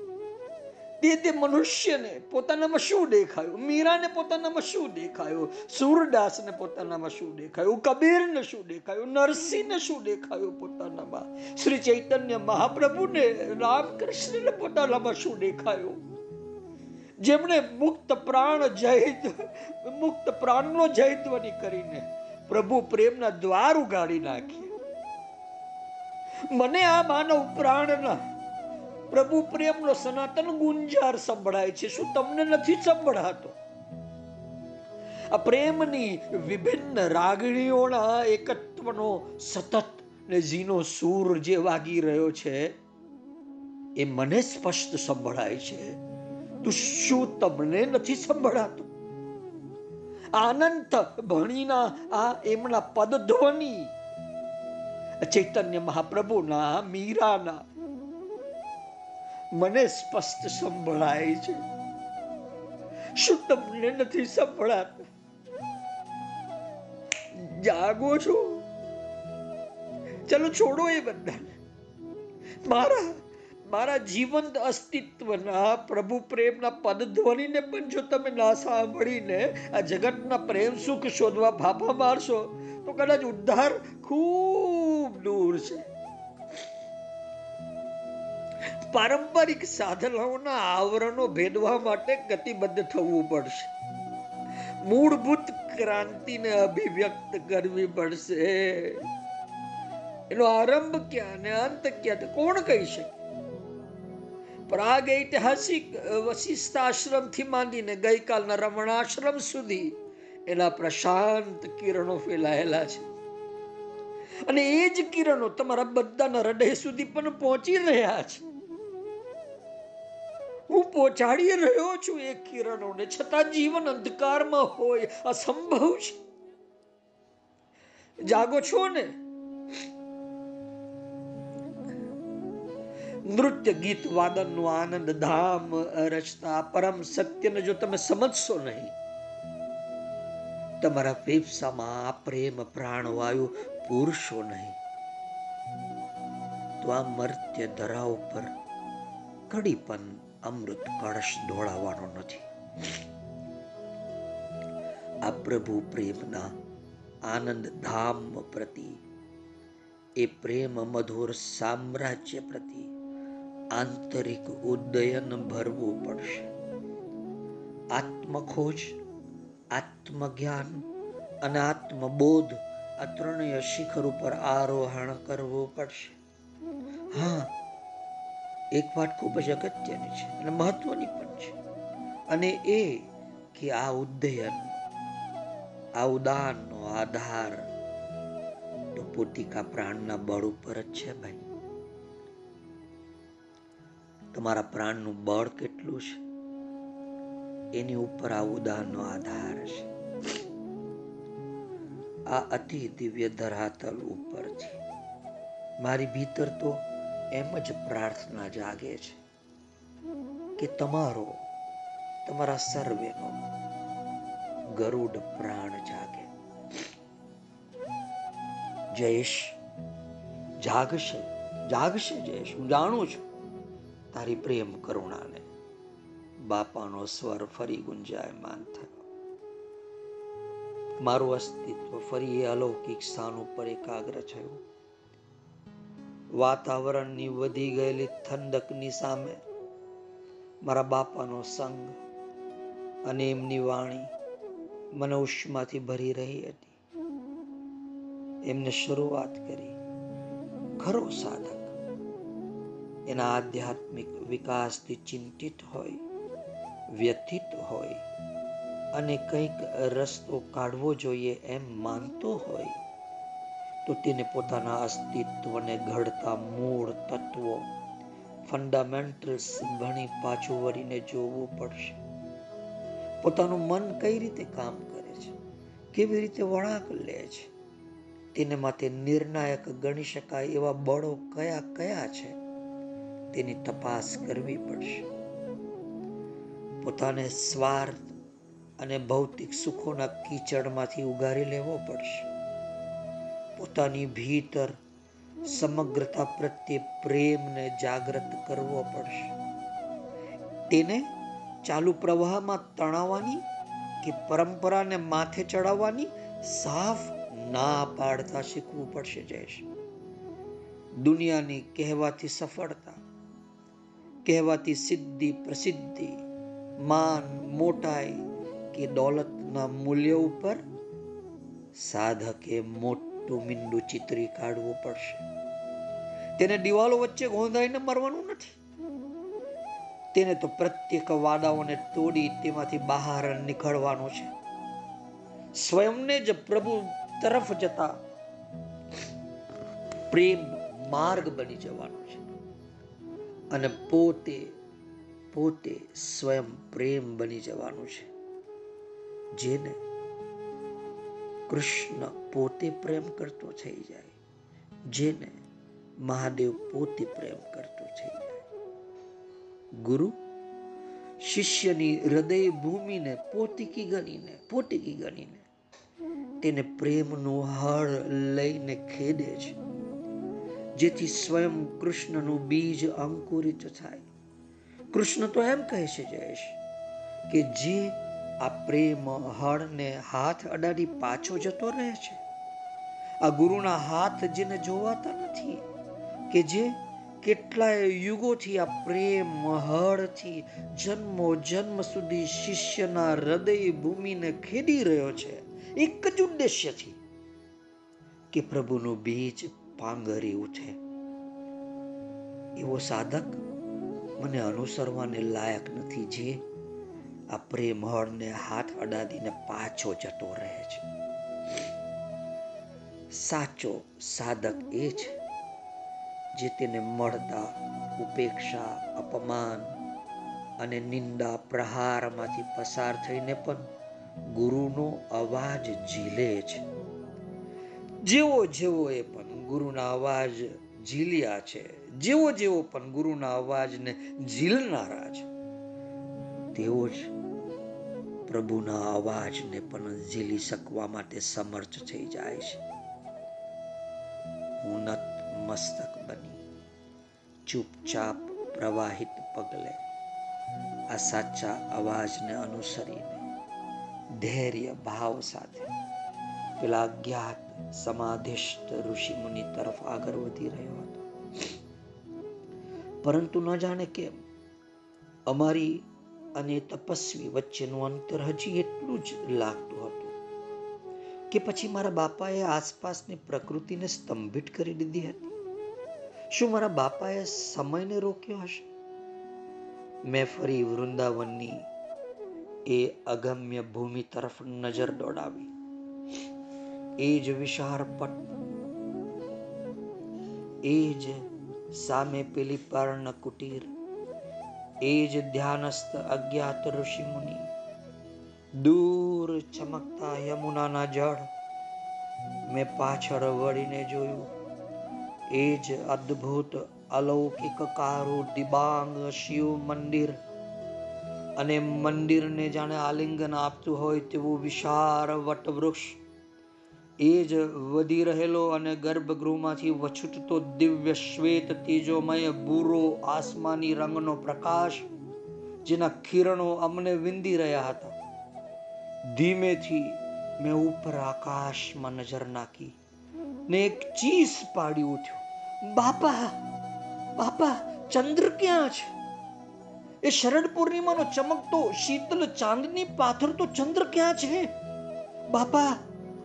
તે તે મનુષ્યને પોતાનામાં શું દેખાયું? મીરાને પોતાનામાં શું દેખાયું? સૂરદાસને પોતાનામાં શું દેખાયું? કબીરને શું દેખાયું? નરસિંહને શું દેખાયું પોતાનામાં? શ્રી ચૈતન્ય મહાપ્રભુને, રામકૃષ્ણને પોતાનામાં શું દેખાયું? જેમણે મુક્ત પ્રાણ જૈત મુક્ત પ્રાણનો જયત્વની કરીને પ્રભુ પ્રેમના દ્વાર ઉગાડી નાખી મને આ માનવ પ્રાણના પ્રભુ પ્રેમનો સનાતન ગુંજાર સંભળાય છે, શું તમને નથી સંભળાતો? આ પ્રેમની વિભિન્ન રાગણીઓના એકત્વનો સતત ને ઝીનો સૂર જે વાગી રહ્યો છે, એ મને સ્પષ્ટ સંભળાય છે. તો શું તમને નથી સંભળાતું? આનંદ ભણીના આ એમના પદધ્વનિ ચૈતન્ય મહાપ્રભુના મીરાના મને સ્પષ્ટ સંભળાય છે શું તમને નથી સંભળાતું જાગો છો ચલો છોડો એ બધાને મારા મારા જીવંત અસ્તિત્વના પ્રભુ પ્રેમના પદધ્વનિને પણ જો તમે ના સાંભળીને આ જગતના પ્રેમ સુખ શોધવા ફાફા મારશો, તો કદાચ ઉદ્ધાર ખૂબ દૂર છે. પારંપરિક સાધનાઓના આવરણો ભેદવા માટે ગતિબદ્ધ થવું પડશે. મૂળભૂત ક્રાંતિને અભિવ્યક્ત કરવી પડશે. એનો આરંભ ક્યાં ને અંત ક્યાં, કોણ કહી શકે? પ્રાગ ઐતિહાસિક વશિષ્ઠાશ્રમ માંડીને ગઈકાલના રમણાશ્રમ સુધી એના પ્રશાંત કિરણો ફેલાયેલા છે. અને એ જ કિરણો તમારા બધાના હૃદય સુધી પણ પહોંચી રહ્યા છે. હું પહોંચાડી રહ્યો છું એ કિરણોને, છતાં જીવન અંધકારમાં હોય, અસંભવ છે. જાગો છો ને? નૃત્ય ગીત વાદનનું આનંદ, ધામ, રચતા, પરમ સત્યને જો તમે સમજશો નહીં, તમારા ફેફસામાં આ પ્રેમ, પ્રાણવાયુ પૂરશો નહીં. તો આ મર્ત્ય ધરા ઉપર કડી પણ અમૃત કળશ દોડાવવાનો નથી. આ પ્રભુ પ્રેમના આનંદ ધામ પ્રતિ, એ પ્રેમ મધુર સામ્રાજ્ય પ્રતિ આંતરિક ઉદયન ભરવું પડશે. આત્મખોજ, આત્મજ્ઞાન અને આત્મબોધ આ ત્રણેય શિખર ઉપર આરોહણ કરવું પડશે. હા, એક વાત ખૂબ જ અગત્યની છે અને મહત્વની પણ છે. અને એ કે આ ઉદ્દયન આ ઉદાનનો આધાર તો પોતિકા પ્રાણના બળ ઉપર જ છે ભાઈ. તમારા પ્રાણનું બળ કેટલું છે? એની ઉપર આ ઉદાહરણનો આધાર છે. આ અતિ દિવ્ય ધરાતલ ઉપર છે. મારી ભીતર તો એમ જ પ્રાર્થના જાગે છે કે તમારો, તમારા સર્વેનો ગરુડ પ્રાણ જાગે. જયેશ, જાગશે જાગશે જયેશ, હું જાણું છું. તારી પ્રેમ કરુણાને બાપાનો સ્વર ફરી ગુંજાયમાન થયો. મારું અસ્તિત્વ ફરી એ અલૌકિક સ્થાન ઉપર એકાગ્ર થયું. વાતાવરણની વધી ગયેલી ઠંડકની સામે મારા બાપાનો સંગ અને એમની વાણી મને ઉષ્માથી ભરી રહી હતી. એમને શરૂઆત કરી ખરો સાધક. એના આધ્યાત્મિક વિકાસથી ચિંતિત હોય, વ્યથિત હોય અને કંઈક રસ્તો કાઢવો જોઈએ એમ માનતો હોય, તો તેને પોતાના અસ્તિત્વને ઘડતા મૂળ તત્વો ફંડામેન્ટલ્સ ભણી પાછું વળીને જોવું પડશે. પોતાનું મન કઈ રીતે કામ કરે છે? કેવી રીતે વળાંક લે છે? તેને માટે નિર્ણાયક ગણી શકાય એવા બળો કયા કયા છે? તેની તપાસ કરવી પડશે. પોતાને સ્વાર્થ અને ભૌતિક સુખોના કીચડમાંથી ઉગારી લેવો પડશે. પોતાની ભીતર સમગ્રતા પ્રત્યે પ્રેમને જાગૃત કરવો પડશે. તેને ચાલુ પ્રવાહમાં તણાવવાની કે પરંપરાને માથે ચડાવવાની સાફ ના પાડતા શીખવું પડશે જયેશ. દુનિયાની કહેવાતી સફળતા કહેવાતી સિદ્ધિ પ્રસિદ્ધિ, માન મોટાઈ કે દોલતના મૂલ્ય ઉપર સાધકે મોટું મીંડું ચિત્રી કાઢવું પડશે. તેને દિવાલો વચ્ચે ગોંધાઈને મરવાનું નથી. તેને તો પ્રત્યેક વાદાઓને તોડી તેમાંથી બહાર નીકળવાનું છે. સ્વયંને જ પ્રભુ તરફ જતા પ્રેમ માર્ગ બની જવાનું અને પોતે પોતે સ્વયં પ્રેમ બની જવાનું છે. જેને કૃષ્ણ પોતે પ્રેમ કરતો થઈ જાય, જેને મહાદેવ પોતે પ્રેમ કરતો થઈ જાય. ગુરુ શિષ્યની હૃદય ભૂમિને પોતીકી ગણીને પોતીકી ગણીને તેને પ્રેમનું હળ લઈને ખેદે છે. જેથી સ્વયં કૃષ્ણનું બીજ અંકુરિત થાય. કૃષ્ણ તો એમ કહે છે જયેશ કે જે આ પ્રેમ હળને હાથ અડાડી પાછો જતો રહે છે. આ ગુરુના હાથ જેને જોવાતા નથી કે જે કેટલાય યુગોથી આ પ્રેમ હળથી જન્મો જન્મ સુધી શિષ્યના હૃદય ભૂમિને ખેડી રહ્યો છે. એક જ ઉદ્દેશ્યથી કે પ્રભુનું બીજ પાંગરી ઉઠે એવો સાધક મને અનુસરવાને લાયક નથી, જે આ પ્રેમ હળને હાથ અડાડીને પાછો જતો રહે છે. સાચો સાધક એ છે, જે તેને મળતા, ઉપેક્ષા, અપમાન અને નિંદા પ્રહારમાંથી પસાર થઈને પણ ગુરુનો અવાજ ઝીલે છે. જેવો જેવો એ પણ ગુરુના અવાજ ઝીલ્યા છે. જેવો જેવો પણ ગુરુના અવાજને ઝીલનારા છે, તેવો જ પ્રભુના અવાજને પણ ઝીલી શકવા માટે સમર્થ થઈ જાય છે. ઉન્નત મસ્તક બની, ચૂપચાપ પ્રવાહિત પગલે આ સાચા અવાજને અનુસરીને ધૈર્ય ભાવ સાથે પેલા અજ્ઞાત સમાધિષ્ઠ ઋષિ મુનિ તરફ આગળ વધી રહ્યો હતો પરંતુ ન જાણે કેમ અમારી અને તપસ્વી વચ્ચેનું અંતર હજી એટલું જ લાગતું હતું કે પછી મારા બાપાએ આસપાસની પ્રકૃતિને સ્તંભિત કરી દીધી હતી શું મારા બાપાએ સમયને રોક્યો હશે મેં ફરી વૃંદાવનની એ અગમ્ય ભૂમિ તરફ નજર દોડાવી એ જ વિશાળપટ એ જ સામે પેલી પર્ણ કુટીર, એ જ ધ્યાનસ્થ અજ્ઞાત ઋષિ મુનિ. દૂર ચમકતા યમુનાના જળ મેં પાછળ વળીને જોયું. એ જ અદ્ભુત અલૌકિક કારું દિબાંગ શિવ મંદિર અને મંદિરને જાણે આલિંગન આપતું હોય તેવું વિશાળ વટવૃક્ષ એ જ વધી રહેલો અને ગર્ભગૃહમાંથી વછૂટતો દિવ્ય શ્વેત તેજોમય બૂરો આસમાની રંગનો પ્રકાશ જેના કિરણો અમને વિંદી રહ્યા હતા. ધીમેથી મેં ઉપર આકાશમાં નજર નાખી ને એક ચીસ પાડી ઉઠ્યો. બાપા બાપા, ચંદ્ર ક્યાં છે? એ શરદ પૂર્ણિમાનો ચમકતો શીતલ ચાંદની પાથરતો ચંદ્ર ક્યાં છે? બાપા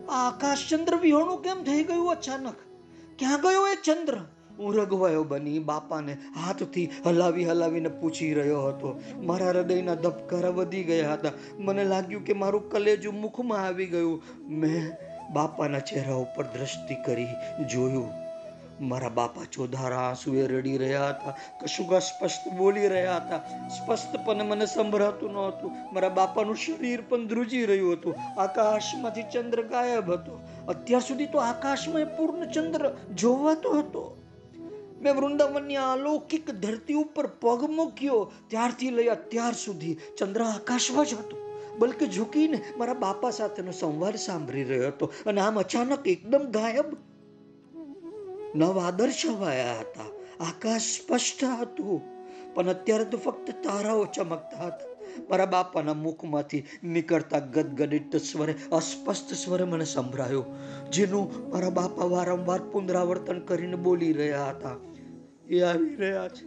આ આકાશ ચંદ્ર વિહોણું કેમ થઈ ગયું અચાનક? ક્યાં ગયો એ ચંદ્ર? હું રઘવાયો બની બાપાને હાથથી હલાવી હલાવીને પૂછી રહ્યો હતો. મારા હૃદયના ધબકારા વધી ગયા હતા. મને લાગ્યું કે મારું કલેજું મુખમાં આવી ગયું. મેં બાપાના ચહેરા ઉપર દ્રષ્ટિ કરી જોયું. મારા બાપા ચોધારા આંસુએ રડી રહ્યા હતા. કશુંક સ્પષ્ટ બોલી રહ્યા હતા. સ્પષ્ટપણે મને સંભળાતું ન હતું મારા બાપાનું શરીર પણ ધ્રુજી રહ્યું હતું. આકાશમાંથી ચંદ્ર ગાયબ હતો. અત્યાર સુધી તો આકાશમાં પૂર્ણ ચંદ્ર જોવાતો હતો. મેં વૃંદાવનની અલૌકિક ધરતી ઉપર પગ મૂક્યો. ત્યારથી લઈ અત્યાર સુધી ચંદ્ર આકાશમાં જ હતો. બલકે ઝૂકીને મારા બાપા સાથેનો સંવાદ સાંભળી રહ્યો હતો. અને આમ અચાનક એકદમ ગાયબ નવ દર્શાવાયા હતા. આકાશ સ્પષ્ટ હતું, પણ અત્યારે તો ફક્ત તારાઓ ચમકતા હતા. મારા બાપાના મુખમાંથી નીકળતા ગદગદિત સ્વરે, અસ્પષ્ટ સ્વરે મને સંભળાયો, જેનું મારા બાપા વારંવાર પુનરાવર્તન કરીને બોલી રહ્યા હતા. એ આવી રહ્યા છે,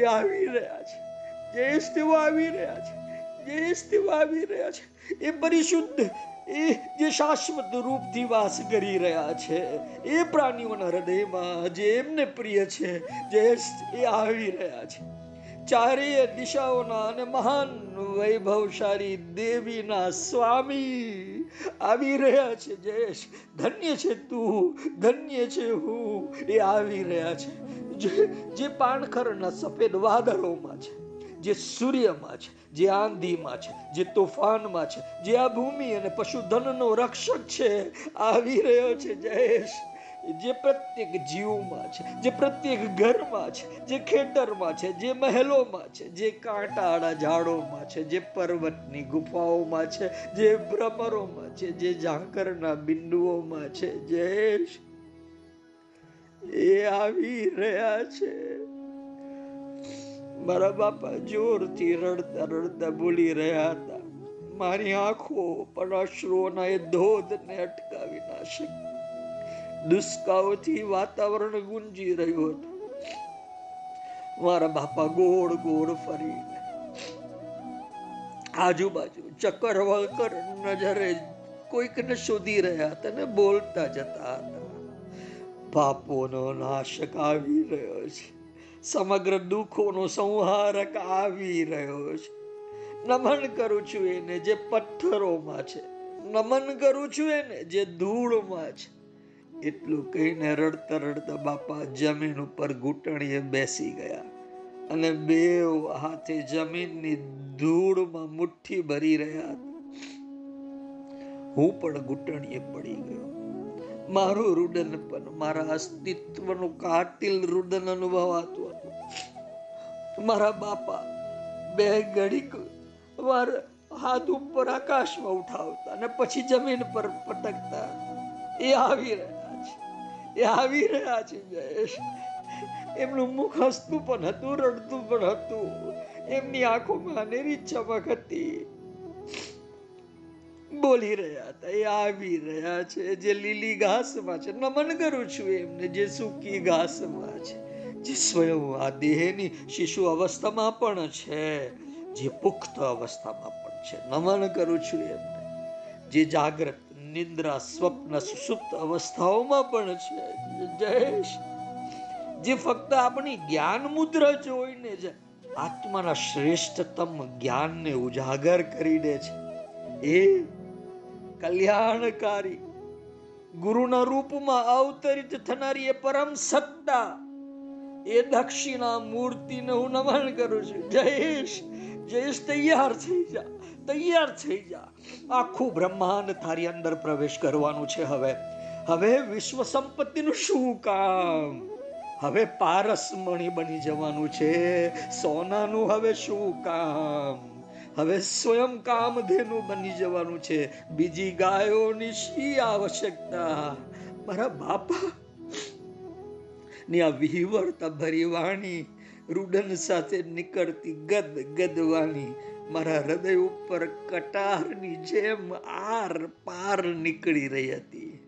એ આવી રહ્યા છે જયેશ તેઓ આવી રહ્યા છે જયેશ તેઓ આવી રહ્યા છે. એ પરિશુદ્ધ એ જે શાશ્વત રૂપથી વાસ કરી રહ્યા છે, એ પ્રાણીઓના હૃદયમાં જે એમને પ્રિય છે, જે એ આવી રહ્યા છે. ચારેય દિશાઓના અને મહાન વૈભવશાળી દેવીના સ્વામી આવી રહ્યા છે. જયેશ, ધન્ય છે તું, ધન્ય છે હું, એ આવી રહ્યા છે. જે પાણખરના સફેદ વાદળોમાં છે. જે સૂર્યમાં છે જે આંધીમાં છે જે તોફાનમાં છે જે આ ભૂમિ અને પશુધનનો રક્ષક છે આવી રહ્યો છે જયેશ જે પ્રત્યેક જીવમાં છે જે પ્રત્યેક ઘરમાં છે જે ખેતરમાં છે જે મહેલોમાં છે જે કાંટાળા ઝાડોમાં છે જે પર્વતની ગુફાઓમાં છે જે ભ્રમરોમાં છે જે ઝાંકરના બિંદુઓમાં છે જયેશ એ આવી રહ્યા છે મારા બાપા જોરથી રડતા રડતા બોલી રહ્યા હતા. મારી આંખો પણ અશ્રુઓના એ ધોધને અટકાવી ના શકી. દુષ્કાઓથી વાતાવરણ ગુંજી રહ્યું હતું. મારા બાપા ગોળ ગોળ ફરી આજુબાજુ ચક્કર વળકર નજરે કોઈકને શોધી રહ્યા હતા ને બોલતા જતા હતા. પાપોનો નાશક આવી રહ્યો છે. સમગ્ર દુઃખોનો સંહારક આવી રહ્યો છે. નમન કરું છું એને જે પથ્થરોમાં છે. નમન કરું છું એને જે ધૂળમાં છે. એટલું કહીને રડતા રડતા બાપા જમીન ઉપર ઘૂંટણીએ બેસી ગયા અને બે હાથે જમીનની ધૂળમાં મુઠ્ઠી ભરી રહ્યા હું પણ ઘૂંટણીએ પડી ગયો. મારું રુદન પણ મારા અસ્તિત્વનું કાતિલ રુદન અનુભવાતું હતું. મારા બાપા બે ઘડીક વાર હાથ ઉપર આકાશમાં ઉઠાવતા અને પછી જમીન પર પટકતા એ આવી રહ્યા છે. એ આવી રહ્યા છે, જયેશ. એમનું મુખ હસતું પણ હતું, રડતું પણ હતું. એમની આંખોમાં અનેરી ચમક હતી. બોલી રહ્યા હતા, એ આવી રહ્યા છે, જે લીલી ઘાસમાં છે. નમન કરું છું એમને, જે સૂકી ઘાસમાં છે, જે સ્વયં આ દેહની શિશુ અવસ્થામાં પણ છે, જે પુખ્ત અવસ્થામાં પણ છે. નમન કરું છું એમને, જે જાગ્રત, નિંદ્રા, સ્વપ્ન, સુસુપ્ત અવસ્થાઓમાં પણ છે. જયેશ જે ફક્ત આપણી જ્ઞાન મુદ્રા જોઈને જ આત્માના શ્રેષ્ઠતમ જ્ઞાનને ઉજાગર કરી દે છે. એ કલ્યાણકારી. ગુરુના રૂપમાં અવતરિત થનારી એ પરમ સત્તા. એ દક્ષિણા મૂર્તિને હું નમન કરું છું. જયેશ જયેશ, તૈયાર થઈ જા, તૈયાર થઈ જા. આખું બ્રહ્માંડ તારી અંદર પ્રવેશ કરવાનું છે હવે. હવે વિશ્વ સંપત્તિનું શું કામ? હવે પારસમણી બની જવાનું છે. સોનાનું હવે શું કામ? હવે સ્વયં કામધેનુ બની જવાનું છે. બીજી ગાયોની શી આવશ્યકતા? મારા બાપા. ની આ વિહવર્તા ભરી વાણી રૂડન સાથે નીકળતી ગદ ગદવાની મારા હૃદય ઉપર કટારની જેમ આર પાર નીકળી રહી હતી.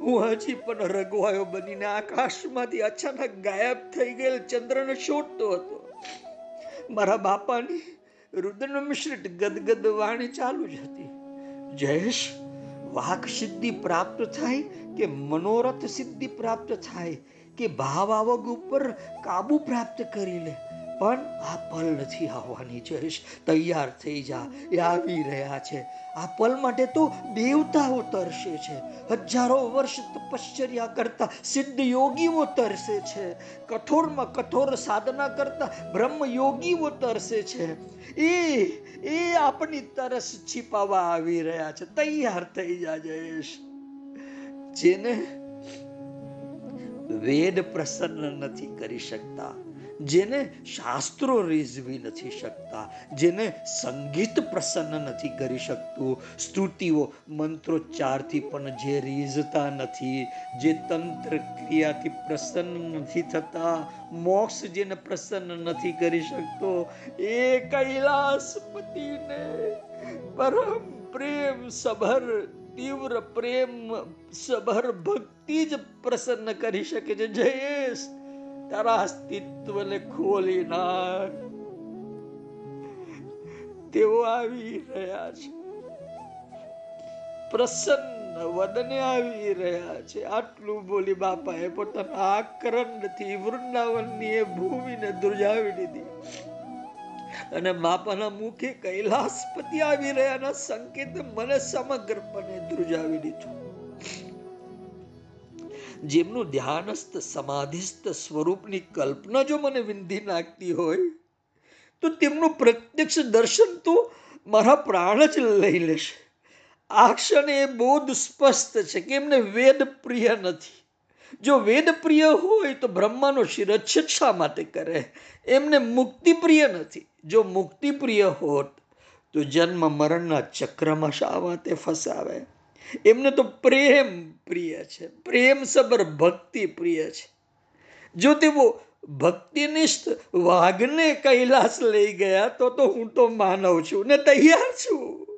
હું હજી પણ રગવાયો બનીને આકાશમાંથી અચાનક ગાયબ થઈ ગયેલ ચંદ્રને શોધતો હતો. મારા બાપાની રુદન મિશ્રિત ગદગદ વાણી ચાલુ જ હતી. જયેશ, વાક સિદ્ધિ પ્રાપ્ત થાય કે મનોરથ સિદ્ધિ પ્રાપ્ત થાય કે ભાવ આવક ઉપર કાબુ પ્રાપ્ત કરી લે. પણ આ પલ નથી આવવાની, જયેશ. તૈયાર થઈ જા. એ આવી રહ્યા છે. આ પલ માટે તો દેવતાઓ તરસે છે. હજારો વર્ષ તપશ્ચર્યા કરતા સિદ્ધ યોગીઓ તરસે છે. કઠોરમાં કઠોર સાધના કરતા બ્રહ્મ યોગીઓ તરસે છે. એ એ આપણી તરસ છીપાવા આવી રહ્યા છે. તૈયાર થઈ જા, જયેશ. જેને વેદ પ્રસન્ન નથી કરી શકતા. જેને શાસ્ત્રો રીઝવી નથી શકતા, જેને સંગીત પ્રસન્ન નથી કરી શકતું. સ્તુતિઓ મંત્રોચ્ચારથી પણ જે રીઝતા નથી, જે તંત્ર ક્રિયાથી પ્રસન્ન નથી થતા, મોક્ષ જેને પ્રસન્ન નથી કરી શકતો, એ કૈલાસપતિને પરમ પ્રેમ સભર, તીવ્ર પ્રેમ સભર ભક્તિ જ પ્રસન્ન કરી શકે છે. જયેશ તારા અસ્તિત્વને ખોલી નાખ. તેઓ આવી રહ્યા છે. પ્રસન્ન વદને આવી રહ્યા છે. આટલું બોલી બાપાએ પોતાના આકરણથી વૃંદાવનની એ ભૂમિને ધ્રુજાવી દીધી. અને બાપાના મુખે કૈલાસપતિ આવી રહ્યાના સંકેત મને સમગ્રપણે ધ્રુજાવી દીધું. જેમનું ધ્યાનસ્થ, સમાધિસ્થ સ્વરૂપની કલ્પના જો મને વિંધી નાખતી હોય, તો તેમનું પ્રત્યક્ષ દર્શન તો મારા પ્રાણ જ લઈ લેશે. આ ક્ષણે એ બોધ સ્પષ્ટ છે કે એમને વેદ પ્રિય નથી. જો વેદ પ્રિય હોય તો બ્રહ્માનો શિરચ્છેદ શા માટે કરે? એમને મુક્તિ પ્રિય નથી. જો મુક્તિ પ્રિય હોત, તો જન્મ મરણના ચક્રમાં શા માટે ફસાવે? એમને તો પ્રેમ પ્રિય છે. પ્રેમ સબર ભક્તિ પ્રિય છે. જો તેઓ ભક્તિનિષ્ઠ વાઘને કૈલાસ લઈ ગયા તો તો હું તો માનવ છું ને તૈયાર છું.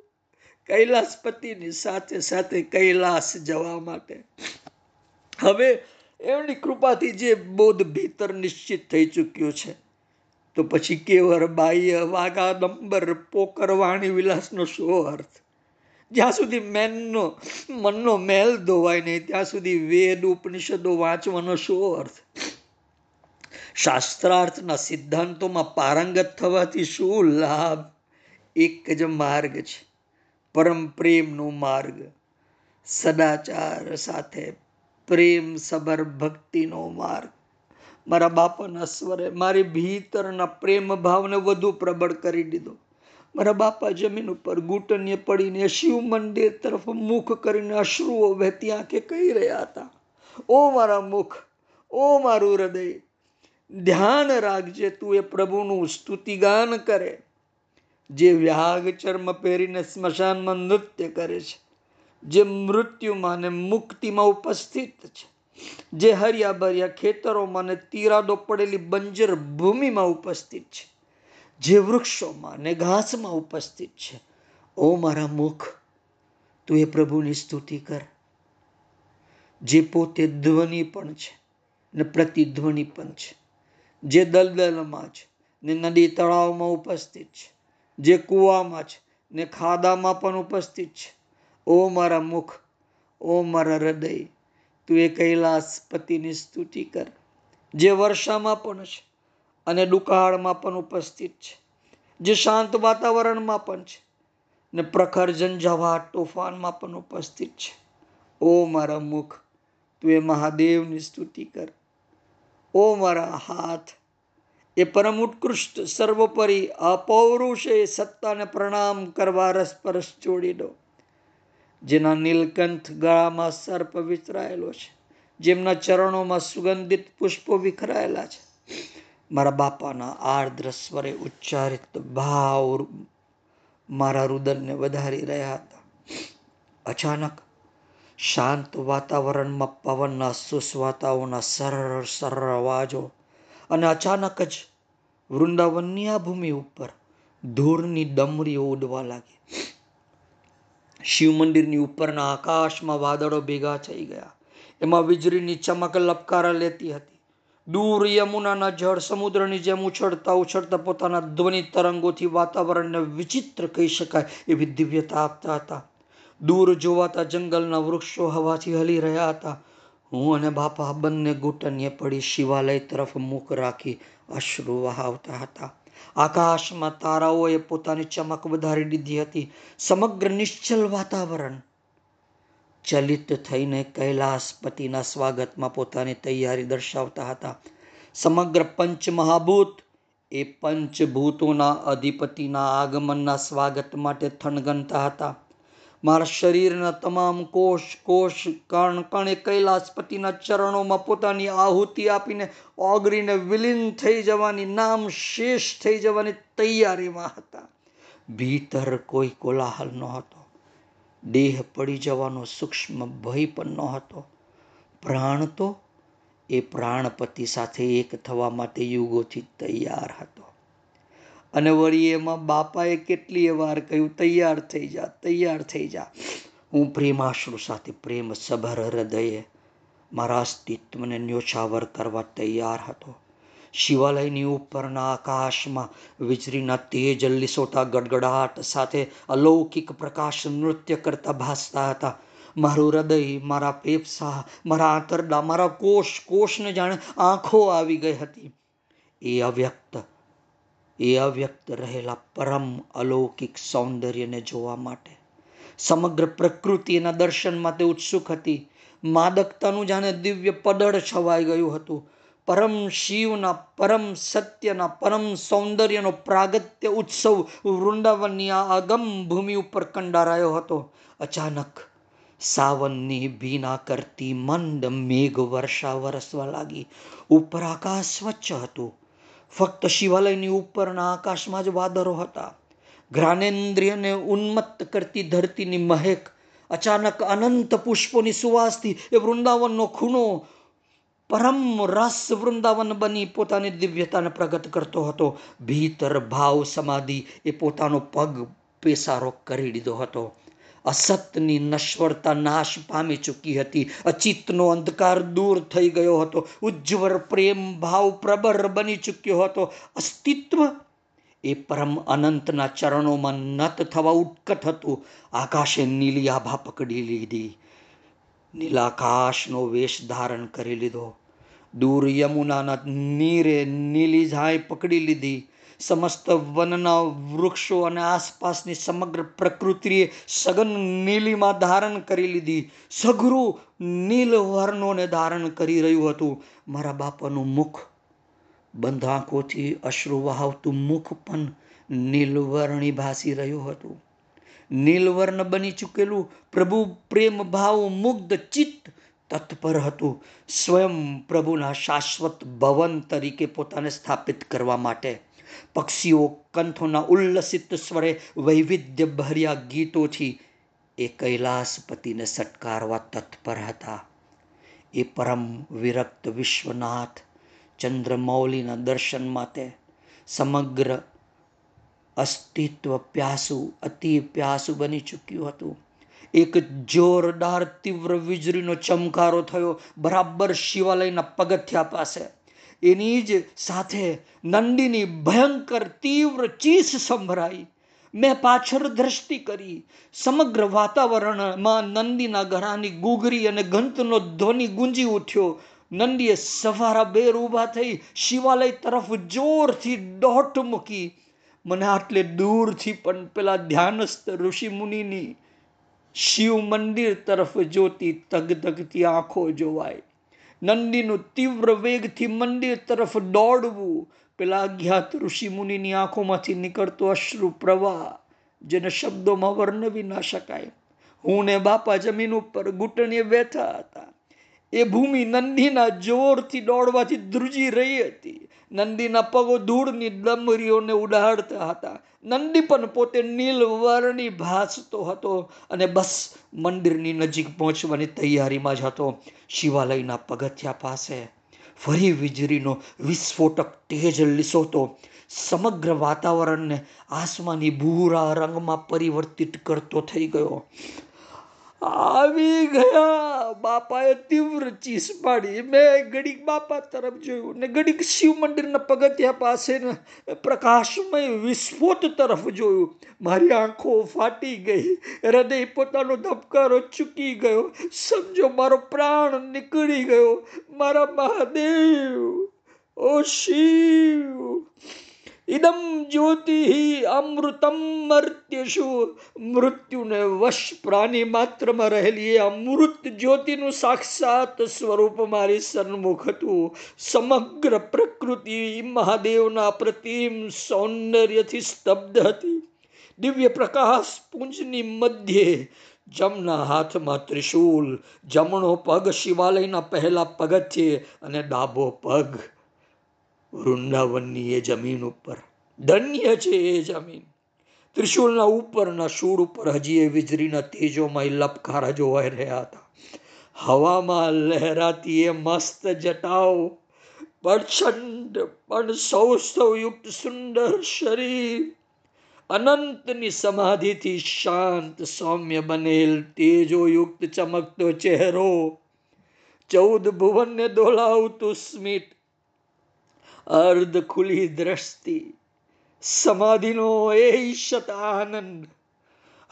કૈલાસપતિની સાથે સાથે કૈલાસ જવા માટે. હવે એમની કૃપાથી જે બોધ ભીતર નિશ્ચિત થઈ ચૂક્યું છે. તો પછી કેવર બાહ્ય વાઘાદંબર પોકર વાણી વિલાસનો શું અર્થ? જ્યાં સુધી મેનનો, મનનો મેલ ધોવાય નહીં, ત્યાં સુધી વેદ, ઉપનિષદો વાંચવાનો શું અર્થ? શાસ્ત્રાર્થના સિદ્ધાંતોમાં પારંગત થવાથી શું લાભ? એક જ માર્ગ છે, પરમ પ્રેમનો માર્ગ. સદાચાર સાથે પ્રેમ સબર ભક્તિનો માર્ગ. મારા બાપાના સ્વરે મારી ભીતરના પ્રેમ ભાવને વધુ પ્રબળ કરી દીધો. મારા બાપા જમીન ઉપર ઘૂંટણીએ પડીને શિવ મંદિર તરફ મુખ કરીને અશ્રુઓ વહેતી આંખે કહી રહ્યા હતા, ઓ મારા મુખ, ઓ મારું હૃદય, ધ્યાન રાખજે તું એ પ્રભુનું સ્તુતિગાન કરે, જે વ્યાગ ચર્મ પહેરીને સ્મશાનમાં નૃત્ય કરે છે, જે મૃત્યુમાં ને મુક્તિમાં ઉપસ્થિત છે, જે હરિયા ભર્યા ખેતરોમાં ને તીરાદો પડેલી બંજર ભૂમિમાં ઉપસ્થિત છે. જે વૃક્ષોમાં ને ઘાસમાં ઉપસ્થિત છે. ઓ મારા મુખ, તું એ પ્રભુની સ્તુતિ કર, જે પોતે ધ્વનિ પણ છે ને પ્રતિધ્વનિ પણ છે. જે દલદલમાં છે ને નદી તળાવમાં ઉપસ્થિત છે. જે કૂવામાં છે ને ખાદામાં પણ ઉપસ્થિત છે. ઓ મારા મુખ, ઓ મારા હૃદય, તું એ કૈલાસપતિની સ્તુતિ કર, જે વર્ષામાં પણ છે અને દુકાળમાં પણ ઉપસ્થિત છે. જે શાંત વાતાવરણમાં પણ છે. ને પ્રખર ઝંઝાવાટ તોફાનમાં પણ ઉપસ્થિત છે. ઓ મારા મુખ, તું એ મહાદેવની સ્તુતિ કર. ઓ મારા હાથ, એ પરમ ઉત્કૃષ્ટ, સર્વોપરી, અપૌરુષે સત્તાને પ્રણામ કરવા રસપરસ જોડી દો. જેના નીલકંઠ ગળામાં સર્પ વિચરાયેલો છે. જેમના ચરણોમાં સુગંધિત પુષ્પો વિખરાયેલા છે. મારા બાપાના આર્દ્ર સ્વરે ઉચ્ચારિત ભાવ મારા રુદનને વધારી રહ્યા હતા. અચાનક શાંત વાતાવરણમાં પવનના સુસ્વાતાઓના સરળ સરળ અવાજો અને અચાનક જ વૃંદાવનની આ ભૂમિ ઉપર ધૂળની ડમરીઓ ઉડવા લાગી. શિવ મંદિરની ઉપરના આકાશમાં વાદળો ભેગા થઈ ગયા. એમાં વીજળીની ચમક લપકારા લેતી હતી. દૂર યમુનાના જળ સમુદ્રની જેમ ઉછળતા ઉછળતા પોતાના ધ્વનિ તરંગોથી વાતાવરણને વિચિત્ર કહી શકાય એવી દિવ્યતા આપતા હતા. દૂર જોવાતા જંગલના વૃક્ષો હવાથી હલી રહ્યા હતા. હું અને બાપા બંને ઘૂંટણીએ પડી શિવાલય તરફ મુખ રાખી અશ્રુ વહાવતા હતા. આકાશમાં તારાઓએ પોતાની ચમક વધારી દીધી હતી. સમગ્ર નિશ્ચલ વાતાવરણ ચલિત થઈને કૈલાસપતિના સ્વાગતમાં પોતાની તૈયારી દર્શાવતા હતા. સમગ્ર પંચ મહાભૂત એ પંચભૂતોના અધિપતિના આગમનના સ્વાગત માટે થનગનતા હતા. મારા શરીરના તમામ કોષ કોષ, કણ, કણે કૈલાસપતિના ચરણોમાં પોતાની આહુતિ આપીને ઓગરીને વિલીન થઈ જવાની, નામ શેષ થઈ જવાની તૈયારીમાં હતા. ભીતર કોઈ કોલાહલ નહોતો. દેહ પડી જવાનો સૂક્ષ્મ ભય પણ નહોતો પ્રાણ તો એ પ્રાણપતિ સાથે એક થવા માટે યુગોથી તૈયાર હતો. અને વળી એમાં બાપાએ કેટલી વાર કહ્યું, તૈયાર થઈ જા, તૈયાર થઈ જા. હું પ્રેમાશ્રુ સાથે પ્રેમ સભર હૃદયે મારા અસ્તિત્વને ન્યોછાવર કરવા તૈયાર હતો. શિવાલયની ઉપરના આકાશમાં વીજળીના તેજ લીસોટા ગડગડાટ સાથે અલૌકિક પ્રકાશ નૃત્ય કરતા ભાસતા હતા. મારું હૃદય, મારા પેપસા મારા આંતરડા, મારા કોષ, કોષને જાણે આંખો આવી ગઈ હતી. એ અવ્યક્ત એ અવ્યક્ત રહેલા પરમ અલૌકિક સૌંદર્યને જોવા માટે. સમગ્ર પ્રકૃતિ એના દર્શન માટે ઉત્સુક હતી. માદકતાનું જાણે દિવ્ય પદળ છવાઈ ગયું હતું. પરમ શિવના પરમ સત્યના પરમ સૌંદર્યનો પ્રાગત્ય ઉત્સવ વૃંદાવનની આ અગમ ભૂમિ ઉપર કંડારાયો હતો. અચાનક સાવનની ભીના કરતી મંદ મેઘ વર્ષા વરસવા લાગી. ઉપર આકાશ સ્વચ્છ હતું. ફક્ત શિવાલયની ઉપરના આકાશમાં જ વાદળો હતા. જ્ઞાનેન્દ્રિયને ઉન્મત્ત કરતી ધરતીની મહેક અચાનક અનંત પુષ્પોની સુવાસથી એ વૃંદાવનનો ખૂણો પરમ રસ વૃંદાવન બની પોતાની દિવ્યતાને પ્રગટ કરતો હતો. ભીતર ભાવ સમાધિ એ પોતાનો પગ પેસારો કરી દીધો હતો. અસતની નશ્વરતા નાશ પામી ચૂકી હતી. અચિતનો અંધકાર દૂર થઈ ગયો હતો. ઉજ્જવળ પ્રેમ ભાવ પ્રબર બની ચૂક્યો હતો. અસ્તિત્વ એ પરમ અનંતના ચરણોમાં નત થવા ઉત્કટ હતું. આકાશે નીલી આભા પકડી લીધી. નીલાકાશનો વેશ ધારણ કરી લીધો. દૂર યમુનાના નીરે નીલી ઝાય પકડી લીધી. સમસ્ત વનના વૃક્ષો અને આસપાસની સમગ્ર પ્રકૃતિએ સઘન નીલીમાં ધારણ કરી લીધી. સઘરું નીલ વર્ણોને ધારણ કરી રહ્યું હતું. મારા બાપાનું મુખ બંધ આંખોથી અશ્રુ વહાવતું મુખ પણ નીલવર્ણી ભાસી રહ્યું હતું. નીલવર્ણ બની ચૂકેલું પ્રભુ પ્રેમ ભાવ મુગ્ધ ચિત્ત તત્પર હતું. સ્વયં પ્રભુના શાશ્વત ભવન તરીકે પોતાને સ્થાપિત કરવા માટે. પક્ષીઓ કંથોના ઉલ્લસિત સ્વરે વૈવિધ્ય ભર્યા ગીતોથી એ કૈલાસપતિને સટકારવા તત્પર હતા. એ પરમ વિરક્ત વિશ્વનાથ ચંદ્રમૌલીના દર્શન માટે સમગ્ર અસ્તિત્વ પ્યાસુ, અતિ પ્યાસુ બની ચૂક્યું હતું. એક જોરદાર તીવ્ર વીજળીનો ચમકારો થયો. બરાબર શિવાલયના પગથિયા પાસે. એની જ સાથે નંદીની ભયંકર તીવ્ર ચીસ સંભળાઈ. મેં પાછળ દ્રષ્ટિ કરી. સમગ્ર વાતાવરણમાં નંદીના ઘરાની ગુગરી અને ઘંટનો ધ્વનિ ગુંજી ઉઠ્યો. નંદીએ સવારા બેર ઊભા થઈ શિવાલય તરફ જોરથી દોટ મૂકી. મને આટલે દૂરથી પણ પેલા ધ્યાનસ્થ ઋષિ મુનિની શિવ મંદિર તરફ જોતી ધગધગતી આંખો જોવાય. નંદીનું તીવ્ર વેગથી મંદિર તરફ દોડવું. પેલા અજ્ઞાત ઋષિ મુનિની આંખોમાંથી નીકળતો અશ્રુ પ્રવાહ, જેને શબ્દોમાં વર્ણવી ના શકાય. હું ને બાપા જમીન ઉપર ઘૂંટણીએ બેઠા હતા. એ ભૂમિ નંદીના જોરથી દોડવાથી ધ્રુજી રહી હતી. નંદીના પગો ધૂળની ડમરીઓને ઉડાડતા હતા. નંદી પણ પોતે નીલવર્ણી ભાસતો હતો અને બસ મંદિરની નજીક પહોંચવાની તૈયારીમાં જ હતો. શિવાલયના પગથિયા પાસે ફરી વીજળીનો વિસ્ફોટક તેજ લીસોતો સમગ્ર વાતાવરણને આસમાની ભૂરા રંગમાં પરિવર્તિત કરતો થઈ ગયો. આવી ગયા. બાપાએ તીવ્ર ચીસ પાડી. મેં ઘડીક બાપા તરફ જોયું ને ઘડીક શિવ મંદિરના પગથિયા પાસે પ્રકાશમય વિસ્ફોટ તરફ જોયું. મારી આંખો ફાટી ગઈ. હૃદય પોતાનો ધબકારો ચૂકી ગયો. સમજો, મારો પ્રાણ નીકળી ગયો. મારા મહાદેવ, ઓ શિવ. ઇદમ જ્યોતિ અમૃતમ મર્ત્યશુ મૃત્યુને વશ પ્રાણી માત્રમાં રહેલી એ અમૃત જ્યોતિનું સાક્ષાત સ્વરૂપ મારી સન્મુખ હતું સમગ્ર પ્રકૃતિ મહાદેવના પ્રતિમ સૌંદર્યથી સ્તબ્ધ હતી દિવ્ય પ્રકાશ પુંજની મધ્યે જમના હાથમાં ત્રિશૂલ જમણો પગ શિવાલયના પહેલા પગથિયે અને ડાબો પગ વૃંદાવનની એ જમીન ઉપર. ધન્ય છે એ જમીન. ત્રિશુલના ઉપરના શૂળ ઉપર હજી એ વીજળીના તેજોમાં લપકારા જોવાઈ રહ્યા હતા. હવામાં લહેરાતી એ મસ્ત જટાઓ, પ્રચંડ પણ સૌસ્તવયુક્ત સુંદર શરીર, અનંતની સમાધિથી શાંત સૌમ્ય બનેલ તેજોયુક્ત ચમકતો ચહેરો, ચૌદ ભુવનને દોલાવતું સ્મિત અર્ધ ખુલી દ્રષ્ટિ. સમાધિનો એ ઈશત આનંદ